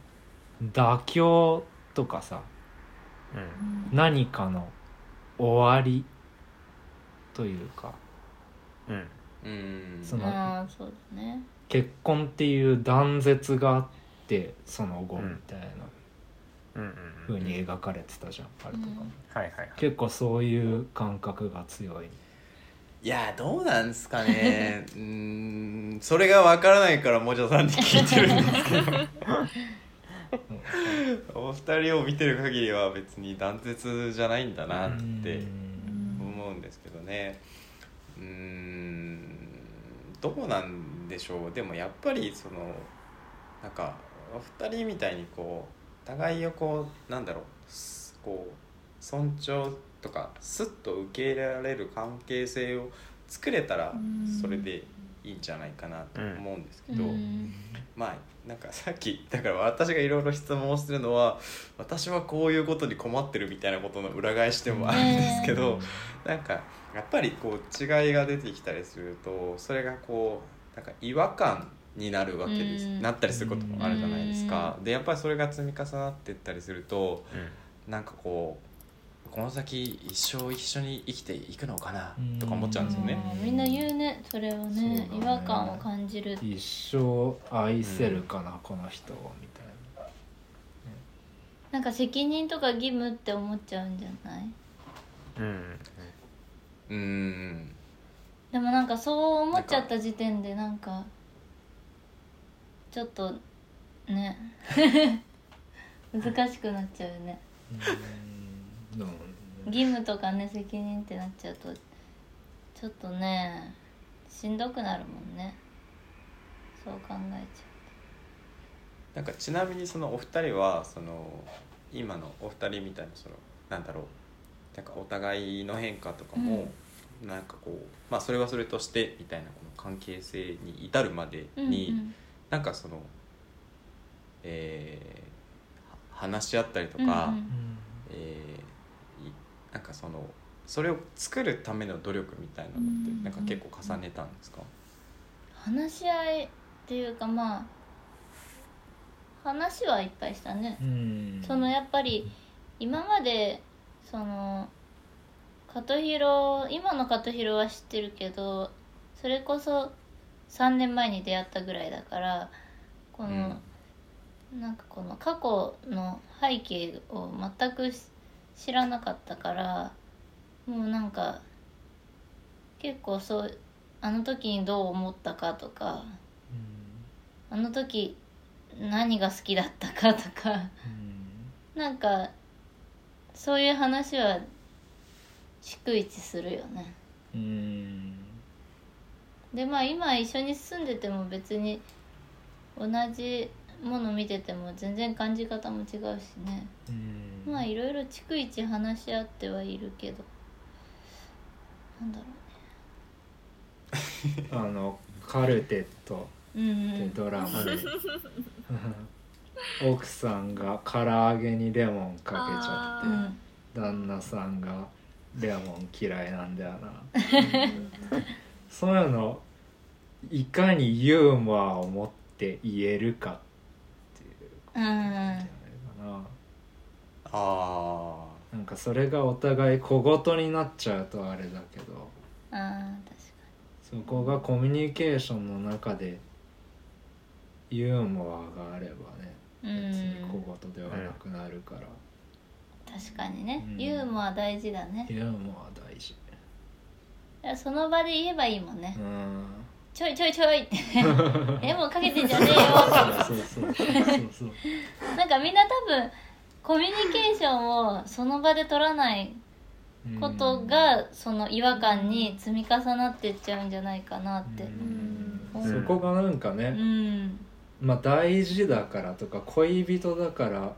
う妥協とかさうん。な、何かの終わりというかうん。うん。そのああそうだね。結婚っていう断絶があってその後みたいな。うんうに描かれてたじゃん、あれとかも、はいはいはい。結構そういう感覚が強い。いやどうなんですかね。うーん。それがわからないからもじゃさんに聞いてるんですけど。お二人を見てる限りは別に断絶じゃないんだなってうん。思うんですけどね。うーん。どうなんでしょう。でもやっぱりそのなんかお二人みたいにこう互いをこうなんだろうすこう尊重とかスッと受け入れられる関係性を作れたらうん。それでいいんじゃないかなと思うんですけうど、ん。まあなんかさっきだから私がいろいろ質問をしてるのは私はこういうことに困ってるみたいなことの裏返しでもあるんですけど、なんかやっぱりこう違いが出てきたりするとそれがこうなんか違和感になるわけです、うん。なったりすることもあるじゃないですか。でやっぱりそれが積み重なっていったりすると、なんかこうこの先一生一緒に生きていくのかなとか思っちゃうんですよね。みんな言うね。それをねね。違和感を感じる一生愛せるかな、この人をみたいな。なんか責任とか義務って思っちゃうんじゃない？うーん。でもなんかそう思っちゃった時点でなんかちょっとね。難しくなっちゃうよね。義務とかね責任ってなっちゃうとちょっとねしんどくなるもんね。そう考えちなんかちなみにそのお二人はその今のお二人みたいなそのなんだろう。なんかお互いの変化とかも、なんかこうまあそれはそれとしてみたいなこの関係性に至るまでゃうに、うんなんかそのえーは話し合ったりとうんか、うん。えーいなんかそのそれを作るための努力みたいなのってうんなんか結構重ねたんですか、話し合いっていうかまあ話はいっぱいしたね。うん。そのやっぱり今までその琴弘今の琴弘は知ってるけどそれこそ3年前に出会ったぐらいだからこの、なんかこの過去の背景を全くし知らなかったからもうなんか結構そうあの時にどう思ったかとかあの時何が好きだったかとかなんかそういう話は逐一するよね。うんうんでまあ今一緒に住んでても別に同じもの見てても全然感じ方も違うしね。うん。まあいろいろ逐一話し合ってはいるけど。なんだろ あのカルテット。うねうん。ってうんドラマ。で、奥さんが唐揚げにレモンかけちゃあって旦那さんがレモン嫌いなんだよな そういうのいかにユーモアを持って言えるかっていうことなんじゃないかな、あなんかそれがお互い小言になっちゃうとあれだけど。あー確かそこがコミュニケーションの中でユーモアがあればねに別にうん小言ではなくなるから、確かにね、うん。ユーモア大事だね。ユーモアその場で言えばいいもんね。うん。ちょいちょいちょいって。えもうかけてんじゃねえよ。そうそうそうそうそう。なんかみんな多分コミュニケーションをその場で取らないことがその違和感に積み重なってっちゃうんじゃないかなって。そこがなんかうね、ん。まあ大事だからとか恋人だから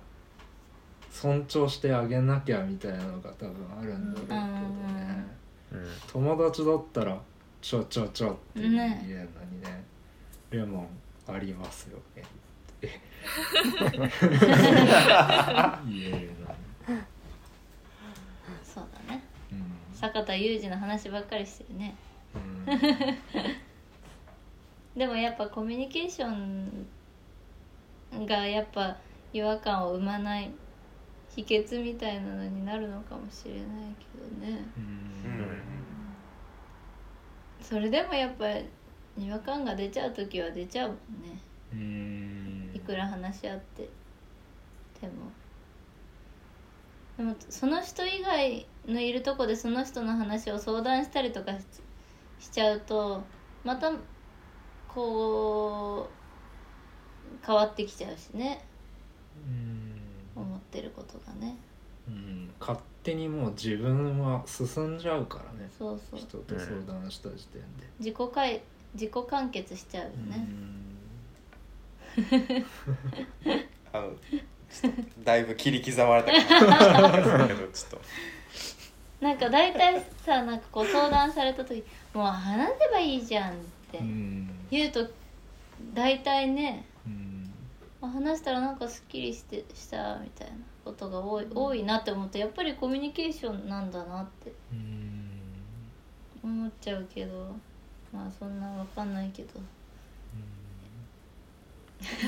尊重してあげなきゃみたいなのが多分あるんだろうけどね、うん友達だったらちょちょちょって言えるのねにね。レモンありますよ。ねって言えるのに、そうだね。うん。坂田裕二の話ばっかりしてるね。うん。でもやっぱコミュニケーションがやっぱ違和感を生まない秘訣みたいなのになるのかもしれないけどね。うん。それでもやっぱ違和感が出ちゃう時は出ちゃうもんね。うん。いくら話し合ってでも。でもその人以外のいるとこでその人の話を相談したりとかししちゃうとまたこう変わってきちゃうしね。うん思ってることがね。うん勝手にもう自分は進んじゃうからね。そうそう。人と相談した時点で、自己解自己完結しちゃうよね、あのちょっとだいぶ切り刻まれた感じですけどちょっとなんか大体さなんかこう相談された時「もう話せばいいじゃん」ってうん。言うと大体ねうん。あ話したらなんかすっきりしてしたみたいなことが多い多いなって思ってやっぱりコミュニケーションなんだなってうん。思っちゃうけどまあそんなわかんないけど。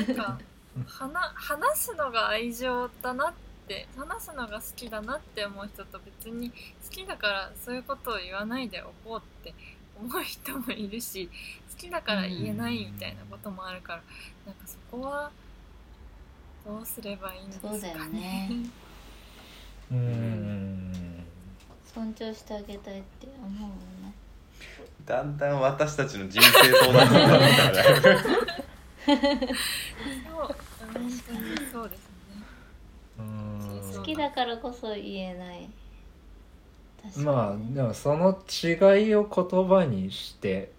なんか話話すのが愛情だなって話すのが好きだなって思う人と別に好きだからそういうことを言わないでおこうって思う人もいるし好きだから言えないみたいなこともあるからなんかそこはどうすればいいんですかね。そうだよね。うん。尊重してあげたいって思うもんね。だんだん私たちの人生相談になってきたねそう本当にそうですね。うん。好きだからこそ言えない。まあでもその違いを言葉にして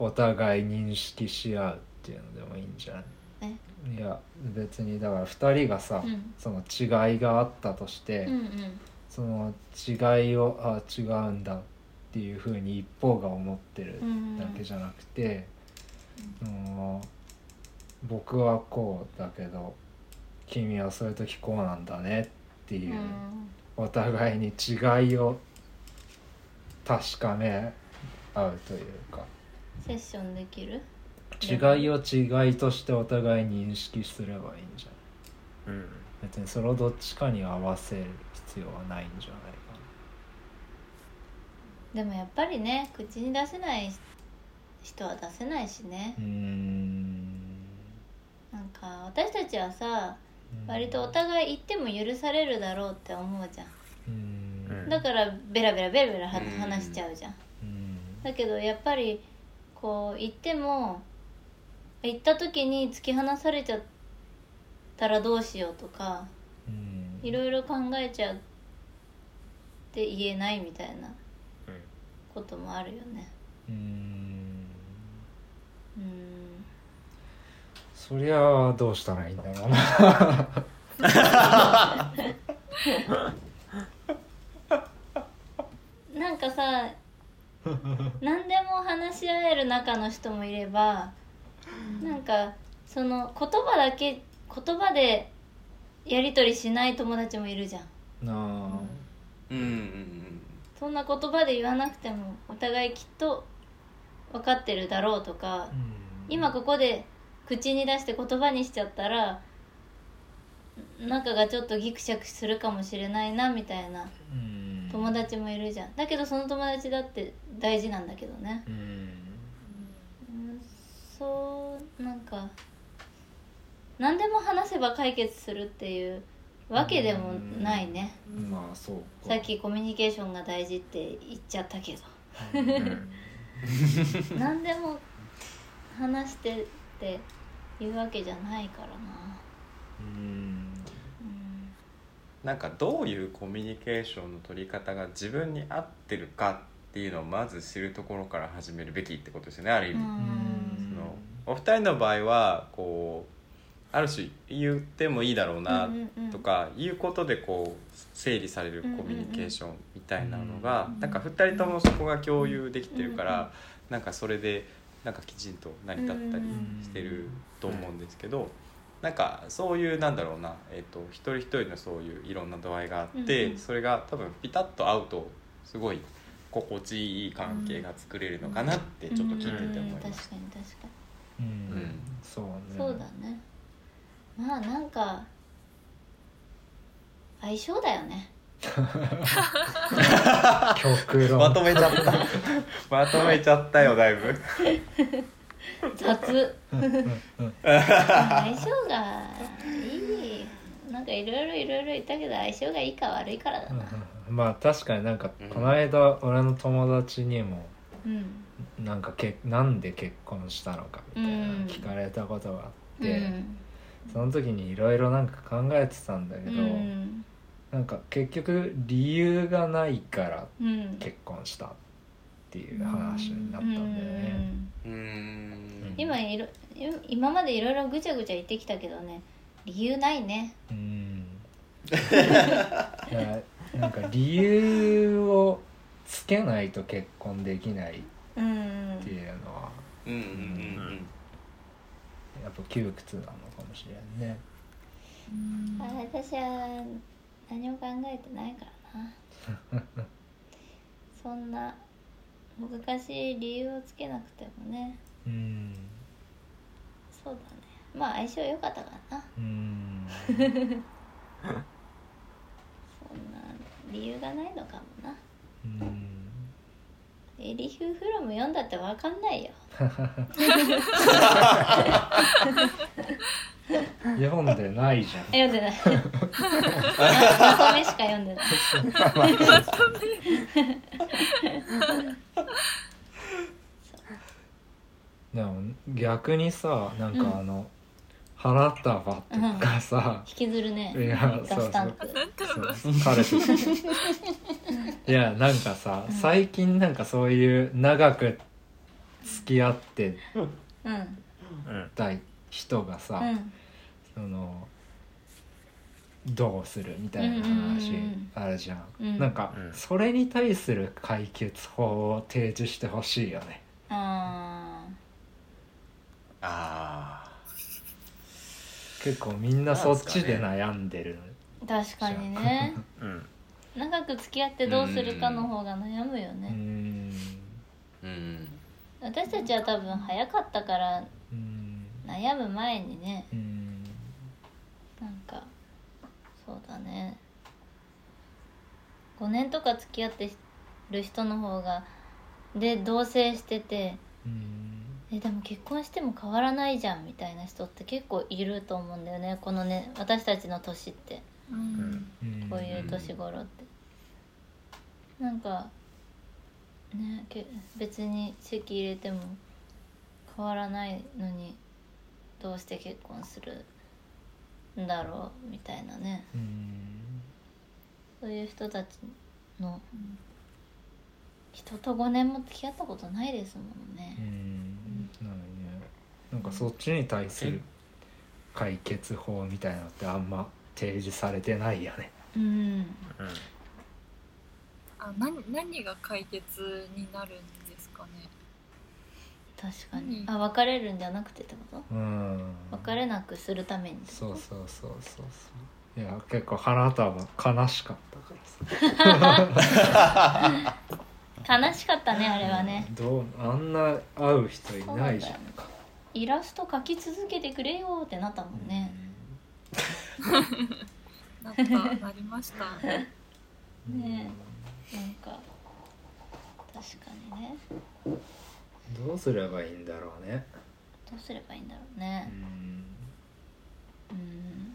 お互い認識し合うっていうのでもいいんじゃない？いや別にだから2人がさ、うん。その違いがあったとして、うんうん。その違いをあ違うんだっていうふうに一方が思ってるうんだけじゃなくて、うん。僕はこうだけど君はそういう時こうなんだねっていうう、ん。お互いに違いを確かめ合うというか。セッションできる？違いを違いとしてお互い認識すればいいんじゃない？うん。別にそれをどっちかに合わせる必要はないんじゃないかでもやっぱりね口に出せない人は出せないしね。なうーん。なんか私たちはさ割とお互い言っても許されるだろうって思うじゃん。うん。だからベラベラベラベラ話しちゃうじゃん。うん。だけどやっぱりこう言っても言った時に突き放されちゃったらどうしようとかうん。いろいろ考えちゃうって言えないみたいなこともあるよね。うん。うん。そりゃあどうしたらいいんだろうな。なんかさ何でも話し合える中の人もいればなんかその言葉だけ言葉でやり取りしない友達もいるじゃん。なあ。うん。うんうんそんな言葉で言わなくてもお互いきっと分かってるだろうとか今ここで口に出して言葉にしちゃったら仲がちょっとギクシャクするかもしれないなみたいなうん。友達もいるじゃん。だけどその友達だって大事なんだけどね。うんうんそうなんか何でも話せば解決するっていうわけでもないね。まあそうか。さっきコミュニケーションが大事って言っちゃったけど。うん 何でも話してっていうわけじゃないからな。うん。うん。なんかどういうコミュニケーションの取り方が自分に合ってるかっていうのをまず知るところから始めるべきってことですよねある意味、うん。そのお二人の場合はこうある種言ってもいいだろうなとかいうことでこう整理されるコミュニケーションみたいなのがうんなんか二人ともそこが共有できてるからなんかそれでなんかきちんと成り立ったりしてると思うんですけどなんかそういうなんだろうな、えー、と一人一人のそういういろんな度合いがあって、それが多分ピタッと合うとすごい心地いい関係が作れるのかなってちょっと聞いてて思いうん。ます。確かに確かうんうん。そうね。にそうだね。まあなんか相性だよね。極論。まとめちゃった。まとめちゃったよだいぶ。雑。相性がいいなんかいろいろいろいろ言ったけど相性がいいか悪いからだな。うんまあ確かになんかうん。この間俺の友達にもうんなんかけなんで結婚したのかみたいなうん。聞かれたことがあっうて、ん。その時にいろいろなんか考えてたんだけど、うん。なんか結局理由がないからうん。結婚したっていう話になったんだよね。うーん。今いろ今までいろいろぐちゃぐちゃ言ってきたけどね理由ないね。うん。いやなんか理由をつけないと結婚できないっうんていうのはうんうんうん。やっぱ窮屈なのかもしれんね。うん。あ私は何も考えてないからな。そんな難しい理由をつけなくてもね。うん。そうだねまあ相性良かったからな。うん。そんな理由がないのかもな。うん。エリフ・フロム読んだって分かんないよ。読んでないじゃん。読んでない。まとめしか読んでない。でも逆にさなんかあの、花束とかさ、引きずるね。いやガスタンプそう彼といやなんかさ、最近なんかそういう長く付き合ってうんうんた人がさ、うん。そのどうするみたいなうんうんうんう話ん。あるじゃん、うん。なんかうん。それに対する解決法を提示してほしいよね。ああ結構みんなそっちで悩んでるー確かにね。う ん長く付き合ってどうするかの方が悩むようね。うん。私たちは多分早かったからうん悩む前にね。うんなんかそうだね。5年とか付き合ってる人の方がで同棲しててうんえでも結婚しても変わらないじゃんみたいな人って結構いると思うんだよね。このね私たちの年って。うん。うんこういう年頃って、なんかねけ別に籍入れても変わらないのにどうして結婚するんだろうみたいなね。うん。そういう人たちの人と5年も付き合ったことないですもんうね。んなのにね。なんかそっちに対する解決法みたいなのってあんま提示されてないよね。うん、うん。あ何何が解決になるんですかね？確かに。うんあ別れるんじゃなくてってこと？うん。別れなくするためにそうそうそうそうそう。いや結構花束悲しかったからさ 悲しかったねあれはね。どうあんな会う人いないじゃんか。イラスト描き続けてくれよってなったもんね、なったなりました。うんねなんか確かにね。どうすればいいんだろうね。どうすればいいんだろううねん。うん。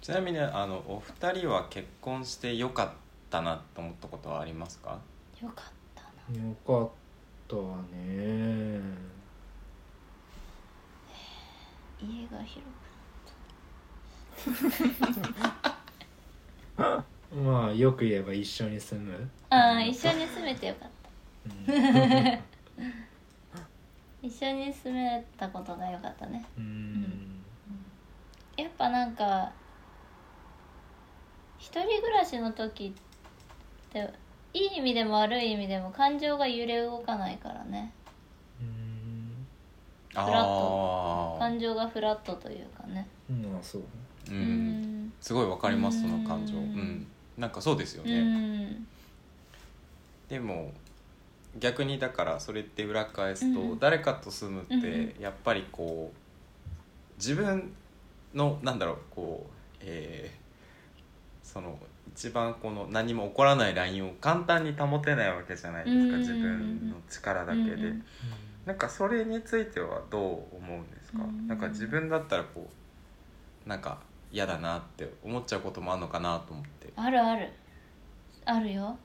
ちなみにあのお二人は結婚してよかったなと思ったことはありますか？よかったよかったね。家が広まあよく言えば一緒に住む、くああ一緒に住めてよかった。うん。一緒に住めたことがよかったね。うん。やっぱなんか一人暮らしの時っていい意味でも悪い意味でも感情が揺れ動かないからね。うん。あフラット。あ感情がフラットというかね。まあそうううん。ん。すごいわかりますその感情。ううん。んなんかそうですようねん。でも逆にだからそれって裏返すと、うん。誰かと住むっうん。てやっぱりこう自分のなんだろうこうえーその一番この何も起こらないラインを簡単に保てないわけじゃないですかうん。自分の力だけで、うんうんなんかそれについてはどう思うんですか、うん。なんか自分だったらこうなんか嫌だなって思っちゃうこともあるのかなと思って。あるある。あるよ。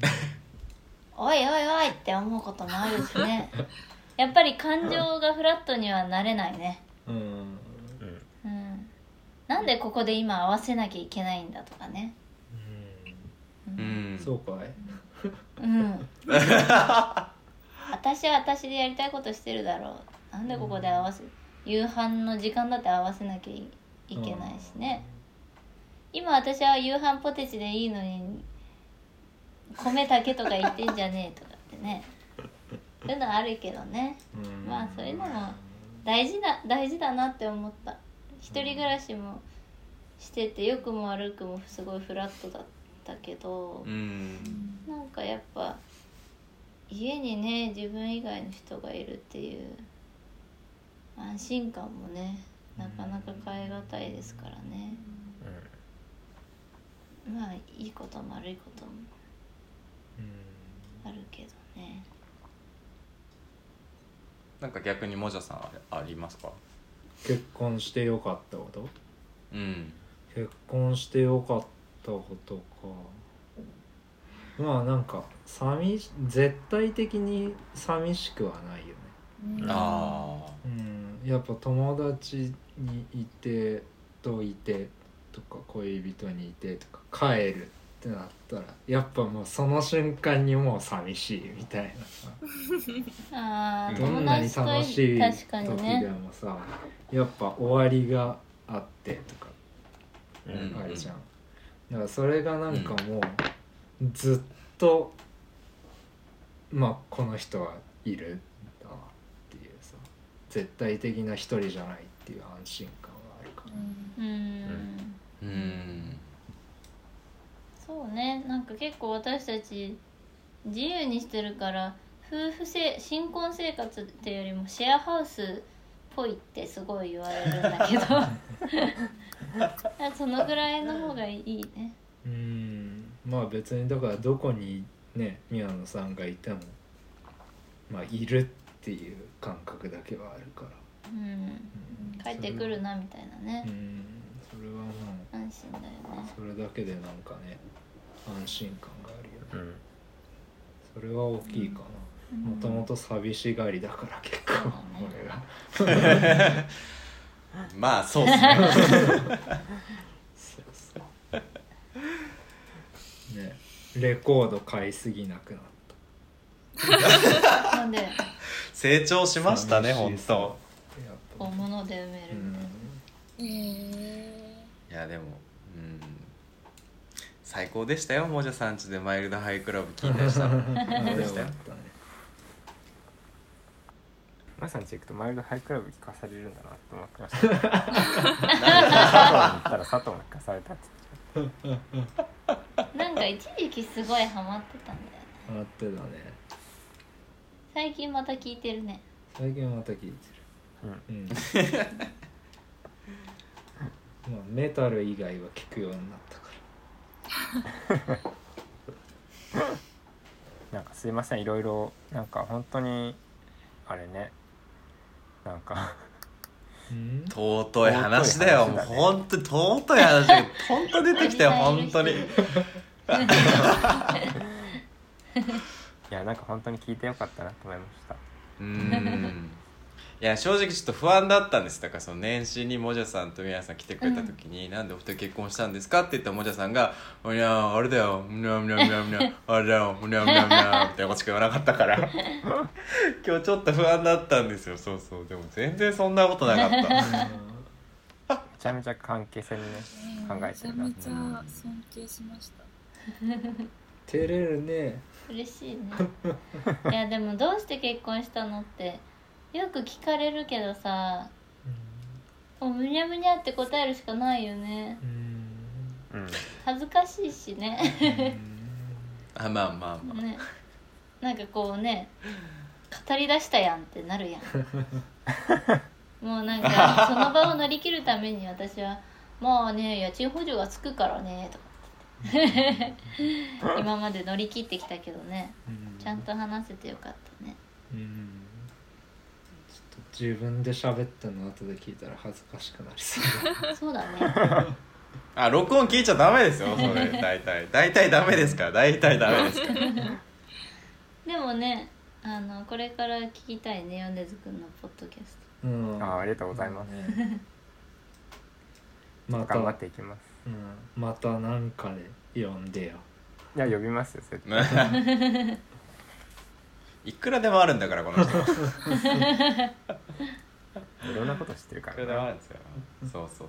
おいおいおいって思うこともあるしね。やっぱり感情がフラットにはなれないね。うん。うん。うん。なんでここで今合わせなきゃいけないんだとかねううん。んそうかい。うん。私は私でやりたいことしてるだろう。なんでここで合わせ夕飯の時間だって合わせなきゃいいけないしね。今私は夕飯ポテチでいいのに米だけとか言ってんじゃねえとかってね。そういうのはあるけどね。うん。まあそういうのも大事だ大事だなって思った。一人暮らしもしてて良くも悪くもすごいフラットだったけどうん。なんかやっぱ家にね自分以外の人がいるっていう安心感もねなかなか変え難いですからね。まあいいことも悪いこともうん。あるけどね。なんか逆にもじゃさんあありますか？結婚してよかったこと？うん。結婚してよかったことかまあなんか寂し絶対的に寂しくはないよね。うん。あうん。やっぱ友達にいてといてとか恋人にいてとか帰るってなったらやっぱもうその瞬間にもう寂しいみたいな。さ ああどんなに楽しい確か時でにねもさやっぱ終わりがあってとかうん。あるじゃん、だからそれがなんかもうずっとまあこの人はいるんだなっていうさ絶対的な一人じゃないっていう安心感があるからうん。うんーうん。そうね。なんか結構私たち自由にしてるから夫婦せ新婚生活っていうよりもシェアハウスっぽいってすごい言われるんだけど そのぐらいの方がいいね。うん。まあ別にだからどこにね宮野さんがいてもまあいるっていう感覚だけはあるから、うん。うん。帰ってくるなみたいなね。うん。それはもう安心だよね。それだけでなんかね安心感があるよね。うん。それは大きいかな。もともと寂しがりだから結構ね。俺が まあそうっすね。ねレコード買いすぎなくなっなんで？成長したましたね本当大物で埋めるぱうん。え ーいやでもうん。最高でしたよもじゃさんちでマイルドハイクラブ聞いたりしたでしたよよかったねまさにチェックとマイルドハイクラブ聞かされるんだなと思ってました。佐藤に行ったら佐藤も聞かされたってなんか一時期すごいハマってたんだよね。あってたね最近また聞いてるね。最近また聞いてる。うん。まあメタル以外は聞くようになったか なんかすいませんいろいろなんか本当にあれねなんか。尊い話だよ。もう尊い話だね。本当に尊い話が本当出てきたよ 本当に。いやなんか本当に聞いてよかったなと思いました。うーんいや正直ちょっと不安だったんですだからその年始にもじゃさんと宮さん来てくれた時に「なんでお二人結婚したんですか?」って言ったらもじゃさんが「おにゃあれだよむにゃむにゃむにゃむにゃあれだよむにゃむにゃむにゃ」ってこっち言わなかったから今日ちょっと不安だったんですよそうそうでも全然そんなことなかっためちゃめちゃ関係性にね考えめちゃてるなめちゃ尊敬しました照れるね嬉しいねいやでもどうして結婚したのってよく聞かれるけどさもうむにゃむにゃって答えるしかないよね。うん。うん恥ずかしいしね。あまあまあまあ。ね。なんかこうね語り出したやんってなるやん。もうなんかその場を乗り切るために私は「まあね家賃補助がつくからね」とか。って 今まで乗り切ってきたけどね。ちゃんと話せてよかったね。うん自分で喋ったの後で聞いたら恥ずかしくなりそう。そうだね。あ録音聞いちゃダメですよそれ。大体。大体ダメですから。大体ダメですから。でもねあのこれから聞きたいね米津くんのポッドキャスうん。あありがとうございます。ねまた。頑張っていきます。うん、またなんかで呼んでよ。いや呼びますよ絶対いくらでもあるんだからこの人。い いろんなこと知ってるかくらでもあるんですよ。そうそうそう。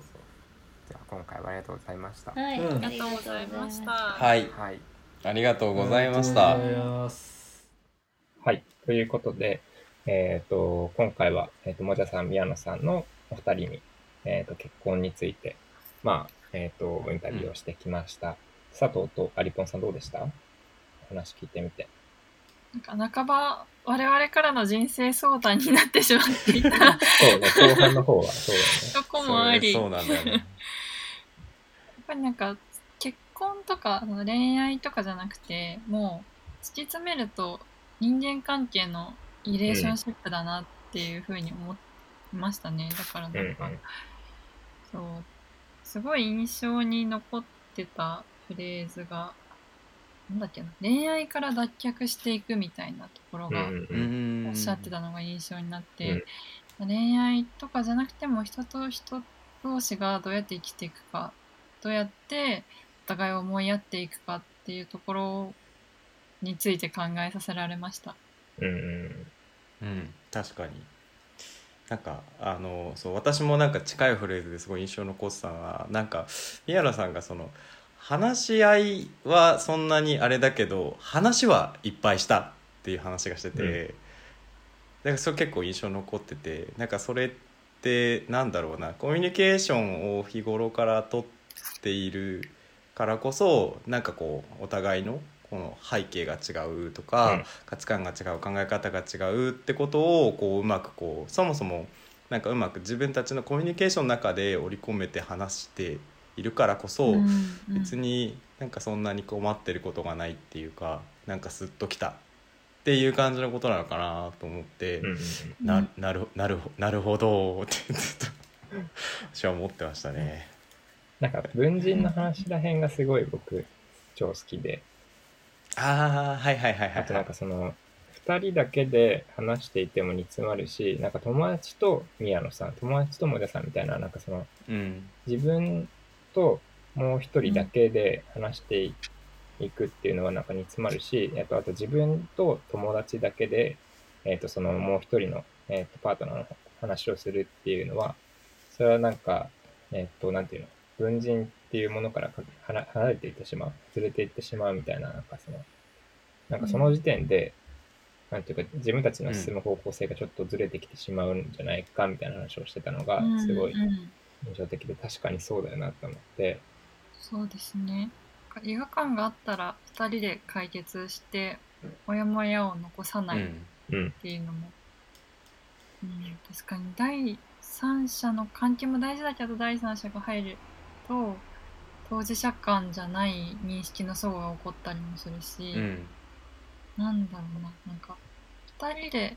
じゃあ今回はありがとうございました。トはい、うん。ありがとうございました。はい。はい。ありがとうございました。ありがとうございますはい。ということで、えっ、と、今回は、えっ、と、もじゃさん、宮野さんのお二人に、えっ、と、結婚について、まあ、えっ、と、インタビューをしてきました。佐藤とアリポンさんどうでした？お話聞いてみて。なんか半ば我々からの人生相談になってしまっていた。そうね、後半の方はそうだね。とこもあり。そうなんだよね。やっぱりなんか結婚とかその恋愛とかじゃなくてもう突き詰めると人間関係のリレーションシップだなっていうふうに思いましたね、だからうんなん。か、そうすごい印象に残ってたフレーズがなんだっけな恋愛から脱却していくみたいなところが、うんううん。んおっしゃってたのが印象になって、恋愛とかじゃなくても人と人同士がどうやって生きていくかどうやってお互いを思いやっていくかっていうところについて考えさせられました。うんうん。うん確かに。なんかあのそう私もなんか近いフレーズですごい印象に残ってたのはなんか宮野さんがその話し合いはそんなにあれだけど話はいっぱいしたっていう話がしてて、うん。だからそれ結構印象に残っててなんかそれってなんだろうなコミュニケーションを日頃からとっているからこそなんかこうお互いのこの背景が違うとか、うん。価値観が違う考え方が違うってことをこううまくこうそもそもなんかうまく自分たちのコミュニケーションの中で織り込めて話しているからこそ、別になんかそんなに困ってることがないっていうかなんかスッときたっていう感じのことなのかなと思って、うんうんななるなるなるほどってずっと私は思ってましたね。なんか文人の話らへんがすごい僕超好きで、ああはいはいはいはい、あとなんかその2人だけで話していても煮詰まるしなんか友達と宮野さん友達ともじゃさんみたいななんかそのうん。自分ともう一人だけで話していくっていうのはなんか煮詰まるし、あとあと自分と友達だけで、えっとそのもう一人の、えっとパートナーの話をするっていうのはそれはなんかえっとなんていうの文人っていうものから離れていってしまう連れていってしまうみたいななんかそのなんかその時点で、なんていうか自分たちの進む方向性がちょっとずれてきてしまうんじゃないかみたいな話をしてたのがすごい印象的で確かにそうだよなと思って、そうですね。違和感があったら2人で解決してモヤモヤを残さないっうん。うんていうのも、うん、確かに。第三者の関係も大事だけど第三者が入ると当事者間じゃない認識の齟齬が起こったりもするし、うん。なんだろうな。なんか2人で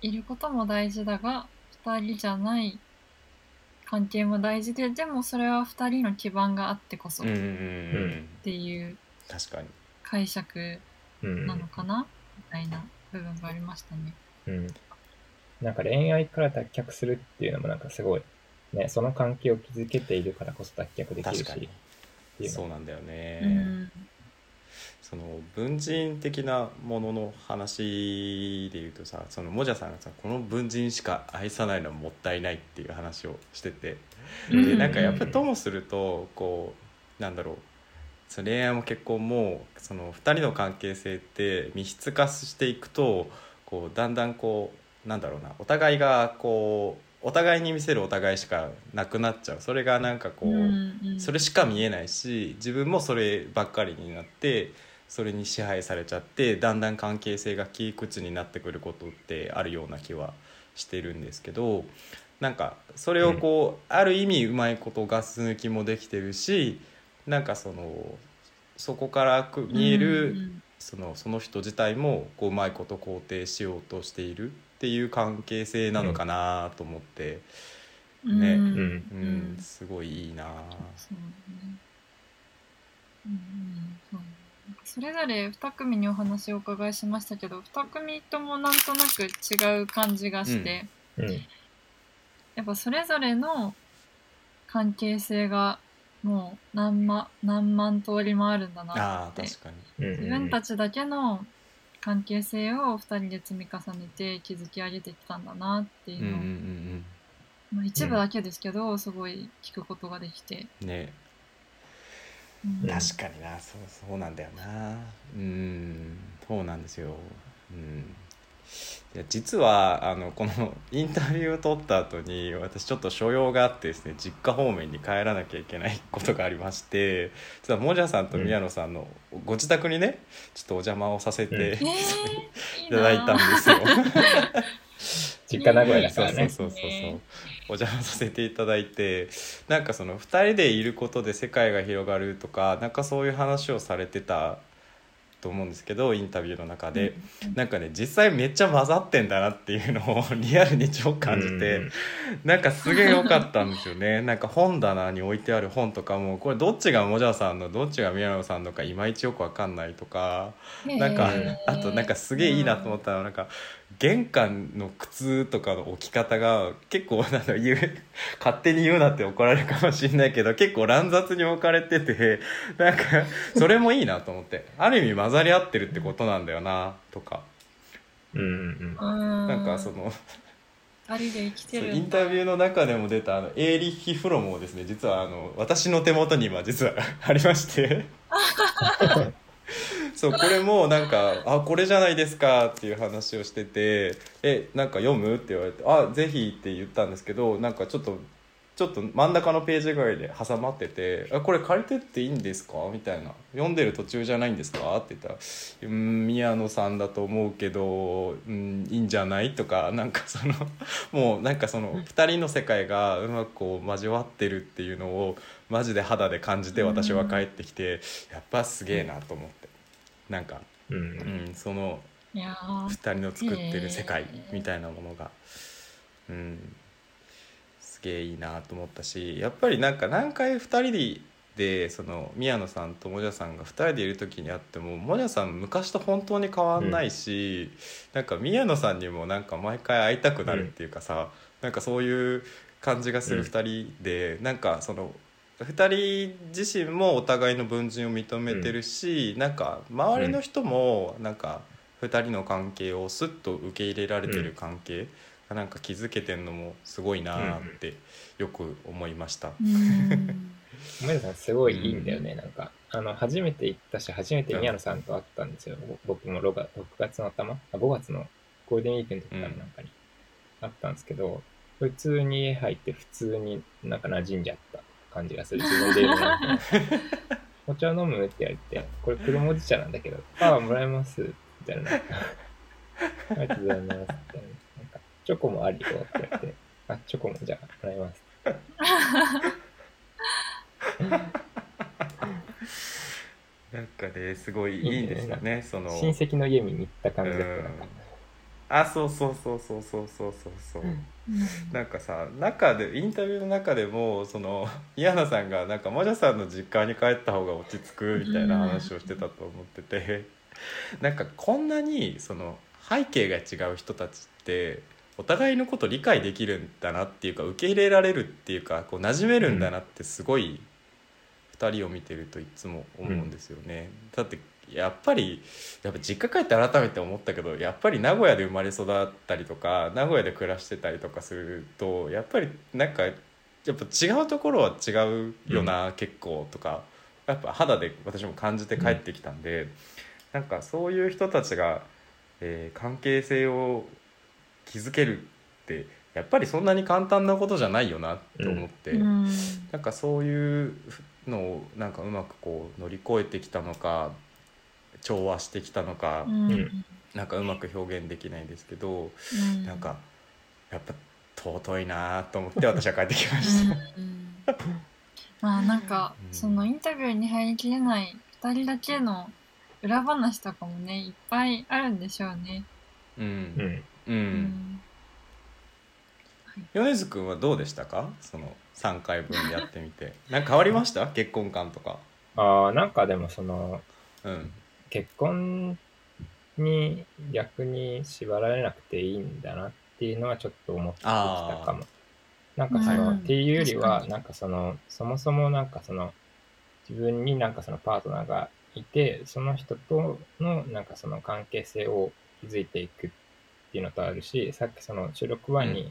いることも大事だが2人じゃない関係も大事ででもそれは2人の基盤があってこそっうんうんうん。うんていう確かに。解釈うん。なのかな、みたいな部分がありましたね。うん。なんか恋愛から脱却するっていうのもなんかすごい、ね、その関係を築けているからこそ脱却できるし、確かに。っていうのそうなんだよね、うんその文人的なものの話で言うとさそのもじゃさんがさこの文人しか愛さないのはもったいないっていう話をしてて。うん。でなんかやっぱりともするとこうなんだろう。その恋愛も結婚もその2人の関係性って密室化していくとこうだんだんこうなんだろうな。お互いがこうお互いに見せるお互いしかなくなっちゃう。それがなんかこう、うんうん。それしか見えないし自分もそればっかりになってそれに支配されちゃってだんだん関係性が窮屈になってくることってあるような気はしてるんですけどなんかそれをこう、ある意味うまいことガス抜きもできてるしなんかそのそこからく見える、うん。そのその人自体もこううまいこと肯定しようとしているっていう関係性なのかなと思って、ねうん。うん。うん。うん。すごいいいな。それぞれ2組にお話をお伺いしましたけど2組ともなんとなく違う感じがして、うん。やっぱそれぞれの関係性がもう何万何万通りもあるんだなって。ああ確かに。うん。自分たちだけの関係性を2人で積み重ねて築き上げてきたんだなっていうのを、うんうんうんまあ、一部だけですけど、すごい聞くことができて、うん。ね。うん。確かにな。そうそうなんだよな。うん。そうなんですよ。うんいや実はあのこのインタビューを取った後に私ちょっと所用があってですね実家方面に帰らなきゃいけないことがありまして実はもじゃさんと宮野さんのご自宅にねちょっとお邪魔をさせて、うん えー、いいただいたんですよ。実家名古屋だそうからね。そうそうそうそうお邪魔させていただいてなんかその2人でいることで世界が広がるとかなんかそういう話をされてたと思うんですけどインタビューの中で、なんかね実際めっちゃ混ざってんだなっていうのを リアルに超感じて、うん。なんかすげえ良かったんですよね。なんか本棚に置いてある本とかもこれどっちがもじゃさんのどっちが宮野さんのかいまいちよくわかんないとか。なんか、あとなんかすげえいいなと思ったのはなんか玄関の靴とかの置き方が結構なんだ言う 勝手に言うなって怒られるかもしれないけど結構乱雑に置かれててなんかそれもいいなと思って。ある意味混ざり合ってるってことなんだよなとか。うんうんうん。なんかその二人で生きてるそうインタビューの中でも出たあのエーリッヒ・フロムをですね実はあの私の手元に今実は ありまして そうこれもなんか「あこれじゃないですか」っていう話をしてて「えなんか読む?」って言われて「あぜひ」って言ったんですけどなんかちょっとちょっと真ん中のページぐらいで挟まってて「あこれ借りてっていいんですか?」みたいな「読んでる途中じゃないんですか?」って言ったら「うん宮野さんだと思うけど、うん、いいんじゃない?」とかなんかその もうなんかその2人の世界がうまくこう交わってるっていうのをマジで肌で感じて私は帰ってきてやっぱすげえなと思ってなんか、うん。う。うんん、そのいやー2人の作ってる世界みたいなものが、うん、すげえいいなと思ったしやっぱりなんか何回2人でその宮野さんともじゃさんが2人でいる時に会ってももじゃさん昔と本当に変わんないし、なんか宮野さんにもなんか毎回会いたくなるっていうかさ、なんかそういう感じがする2人で、なんかその2人自身もお互いの文人を認めてるし、なんか周りの人もなんか2人の関係をスッと受け入れられてる関係がなんか築けてんのもすごいなってよく思いました。うん梅田さんすごいいいんだよね、なんか。あの、初めて行ったし、初めて宮野さんと会ったんですよ。ぼ僕も6月 ,6 月の頭？あ ?5 月のゴールデンウィークの時からなんかに会ったんですけど、普通に家入って普通になんか馴染んじゃった感じがする。自分で言う お茶飲むって言われて、これ黒文字茶なんだけど、ああ、もらえます。みたいな。ありがとうございます。みたいな。なんか、チョコもあるよって言われて、あ、チョコもじゃあもらいます。なんかねすごいいいんですよねその親戚の家見に行った感じだった。あそうそうそうそうそうそうそうそう、なんかさ中でインタビューの中でもその宮野さんがなんかもじゃさんの実家に帰った方が落ち着くみたいな話をしてたと思ってて、なんかこんなにその背景が違う人たちってお互いのこと理解できるんだなっていうか受け入れられるっていうかこう馴染めるんだなってすごい2人を見てるといつも思うんですよね。だってやっぱりやっぱ実家帰って改めて思ったけどやっぱり名古屋で生まれ育ったりとか名古屋で暮らしてたりとかするとやっぱりなんかやっぱ違うところは違うよな、結構とかやっぱ肌で私も感じて帰ってきたんで、なんかそういう人たちが、えー関係性を築けるってやっぱりそんなに簡単なことじゃないよなと思って。うんなんかそういうのをなんかうまくこう乗り越えてきたのか調和してきたのか、うん。うん。なんかうまく表現できないんですけど、うん。なんかやっぱ尊いなと思って私は帰ってきました。うん まあなんか、うん。そのインタビューに入りきれない2人だけの裏話とかもねいっぱいあるんでしょうね。うん。うん。うん。うん。米津君はどうでしたか？その3回分やってみて。なんか変わりました？結婚観とか。ああなんかでもそのうん結婚に逆に縛られなくていいんだなっていうのはちょっと思ってきたかも。なんかその、うん。っていうよりはなんかそのそもそもなんかその自分になんかそのパートナーがいてその人とのなんかその関係性を築いていくっていうのとあるしさっきその収録前に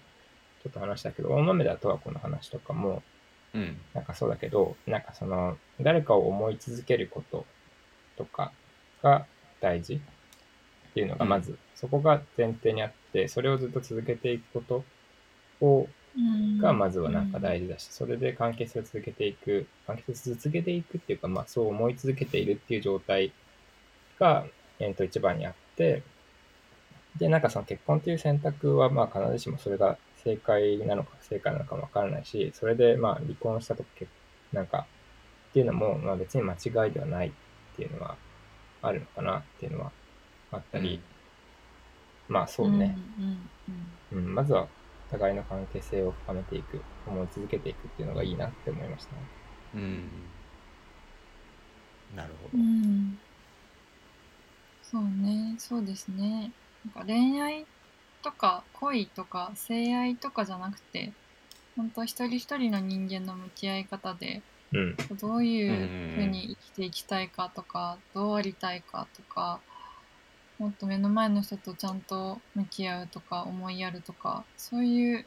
ちょっと話したけど、大豆田とはこの話とかもうん。なんかそうだけど、なんかその、誰かを思い続けることとかが大事っていうのが、うん。まず、そこが前提にあって、それをずっと続けていくことを、うん。がまずはなんか大事だし、それで関係性を続けていく、関係性を続けていくっていうか、まあそう思い続けているっていう状態が、えーと一番にあって、で、なんかその結婚っていう選択は、まあ必ずしもそれが正解なのか不正解なのかもわからないし、それでまあ離婚したと結なんか、っていうのも、まあ別に間違いではないっていうのはあるのかなっていうのはあったり、まあそうね、うんうんうん、まずはお互いの関係性を深めていく、思い続けていくっていうのがいいなって思いましたね。うん。なるほど。うんうん。そうね。そうですね。なんか恋愛とか恋とか性愛とかじゃなくて本当一人一人の人間の向き合い方でうん、どういうふうに生きていきたいかとか、どうありたいかとか、もっと目の前の人とちゃんと向き合うとか、思いやるとか、そういう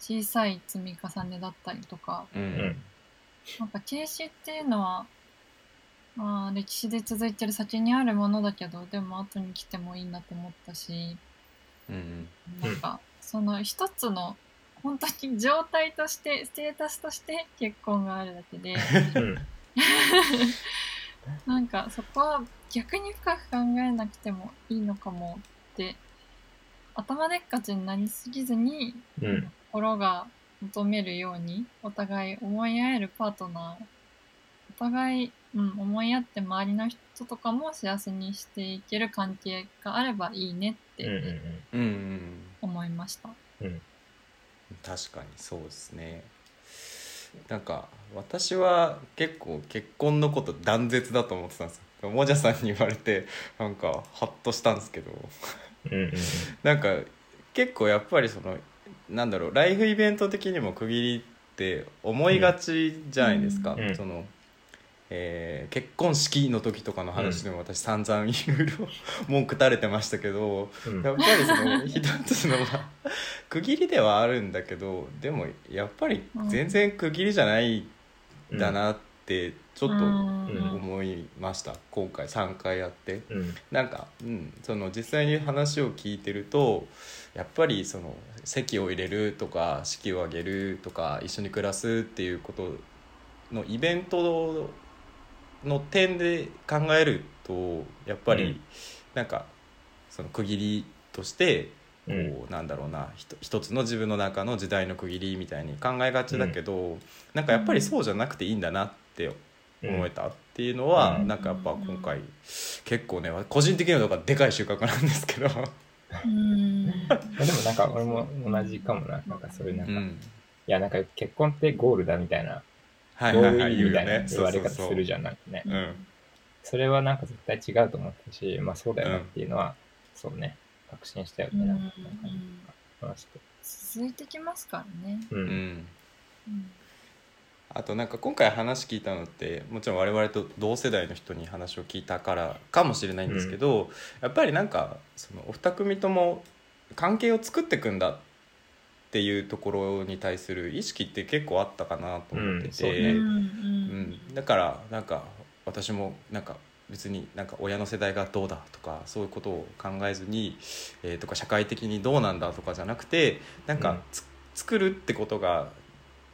小さい積み重ねだったりとか、ううん。ん、なんか形式っていうのは、まあ歴史で続いてる先にあるものだけど、でも後に来てもいいなと思ったし、うん。なんかその一つの本当に状態として、ステータスとして結婚があるだけで、うん、なんかそこは逆に深く考えなくてもいいのかもって頭でっかちになりすぎずにうん、心が求めるようにお互い思い合えるパートナーお互い、うん、思い合って周りの人とかも幸せにしていける関係があればいいねっうん、うんて、うんうん。思いました。うん、確かにそうですね。なんか私は結構結婚のこと断絶だと思ってたんですよ。もじゃさんに言われてなんかハッとしたんですけど。うん、うん、なんか結構やっぱりそのなんだろうライフイベント的にも区切りって思いがちじゃないですか、うん。その、えー結婚式の時とかの話でも私散々いろいろ文句垂れてましたけど、うん。やっぱりその一つのまあ区切りではあるんだけどでもやっぱり全然区切りじゃないんだなってちょっとうん。思いました。今回3回やって。うん、なんか、うん、その実際に話を聞いてるとやっぱりその籍を入れるとか式を挙げるとか一緒に暮らすっていうことのイベントの点で考えるとやっぱりうん。なんかその区切りとしてこうなんだろうなひと一つの自分の中の時代の区切りみたいに考えがちだけど、なんかやっぱりそうじゃなくていいんだなって思えたっていうのは、うん。なんかやっぱ今回結構ね個人的にはでかい収穫なんですけど、でもなんか俺も同じかもな、なんかそういうなんか、いうん、やなんか結婚ってゴールだみたいな、はいゴーはいはい言うよルインみたいなね言われ方するじゃん、なんかね。うんそれはなんか絶対違うと思ったし、まあそうだよなっていうのは、そうね、確信したよね。なんかうんうん話して。続いてきますからね。う。うんんうんあとなんか今回話聞いたのってもちろん我々と同世代の人に話を聞いたからかもしれないんですけど、やっぱりなんかそのお二組とも関係を作っていくんだっていうところに対する意識って結構あったかなと思ってて、うんね。うんうん。だからなんか私もなんか別になんか親の世代がどうだとかそういうことを考えずに、えーとか社会的にどうなんだとかじゃなくてなんうん。かつ、作るってことが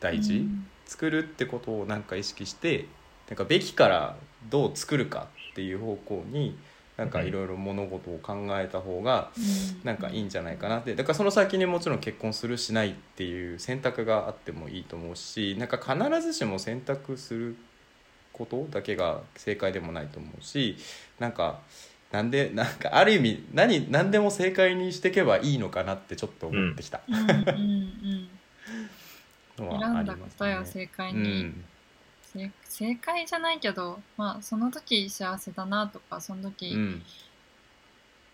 大事、うん。作るってことをなんか意識してなんかべきからどう作るかっていう方向になんかいろいろ物事を考えた方がうん。なんかいいんじゃないかなって。だからその先にもちろん結婚するしないっていう選択があってもいいと思うしなんか必ずしも選択することだけが正解でもないと思うしなんかなんでなんかある意味何何でも正解にしていけばいいのかなってちょっと思ってきた。うん。うん。うん。のは。正正正解じゃないけど、まあ、その時幸せだなとかそのう時ん。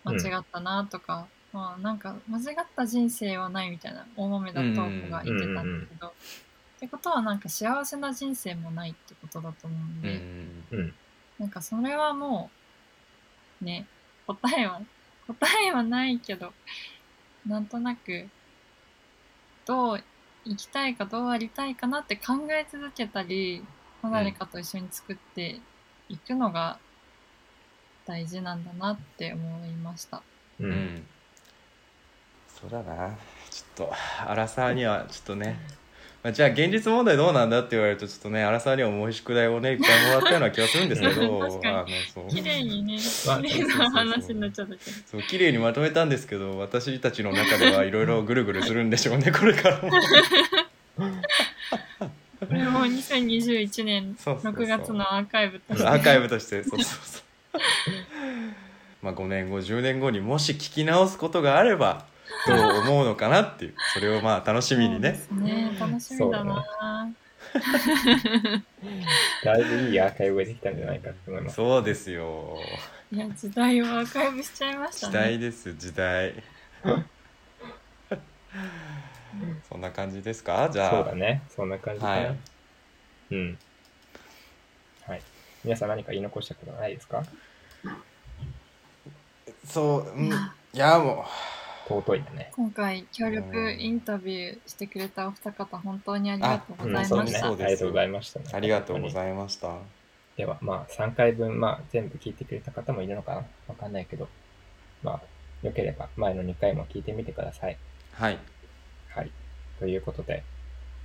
間違ったなとか、まあなんか間違った人生はないみたいな大豆田と子が言ってたんだけど、ってことはなんか幸せな人生もないってことだと思うんうで、ん。うん。なんかそれはもうね答えは答えはないけどなんとなくどう生きたいかどうありたいかなって考え続けたりまあ誰かと一緒に作っていくのが大事なんだなって思いました。う。うん。んそうだな。ちょっとアラサーにはちょっとね、まあ、じゃあ現実問題どうなんだって言われるとちょっとねアラサーには重い宿題をねいっぱいもらったような気がするんですけど。確かに。あのそう。綺麗にね、まあ綺麗な話になっちゃったけど。そう綺麗にまとめたんですけど私たちの中ではいろいろぐるぐるするんでしょうねこれからも これも2021うそうそう6月のアーカイブとして。アーカイブとしてそうそうそうまあ5年後10年後にもし聞き直すことがあればどう思うのかなっていうそれをまあ楽しみにねね。楽しみだな。だいぶいいアーカイブができたんじゃないかと思います。そうですよいや、時代をアーカイブしちゃいました時ね。代です時代そんな感じですか？じゃあそうだね。そんな感じかな。はいうん。はい。皆さん何か言い残したことはないですか？そう、うん、いやも尊いよね。今回協力インタビューしてくれたお二方本当にありがとうごうん、ざいました。そうね。あそうですりがとうございました、ね。うありがとうごいざいました。では、まあ、3回分、まあ、全部聞いてくれた方もいるのかな？わかんないけど、まあ、よければ前の2回も聞いてみてくださいはい。ということで、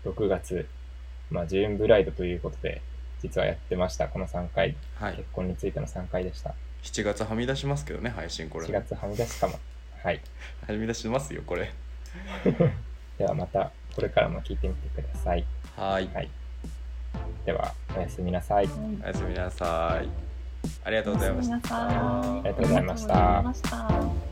6月、まあ、ジューンブライドということで、実はやってました。この3回、はい結婚についての3回でした。7月はみ出しますけどね配信これ4月はみ出すかも。はい。はみ出しますよこれ ではまた、これからも聞いてみてください。はいはい。では、おやすみなさい。はいおやすみなさいありがとうございましたおやすみなさいありがとうございましたありがとうございました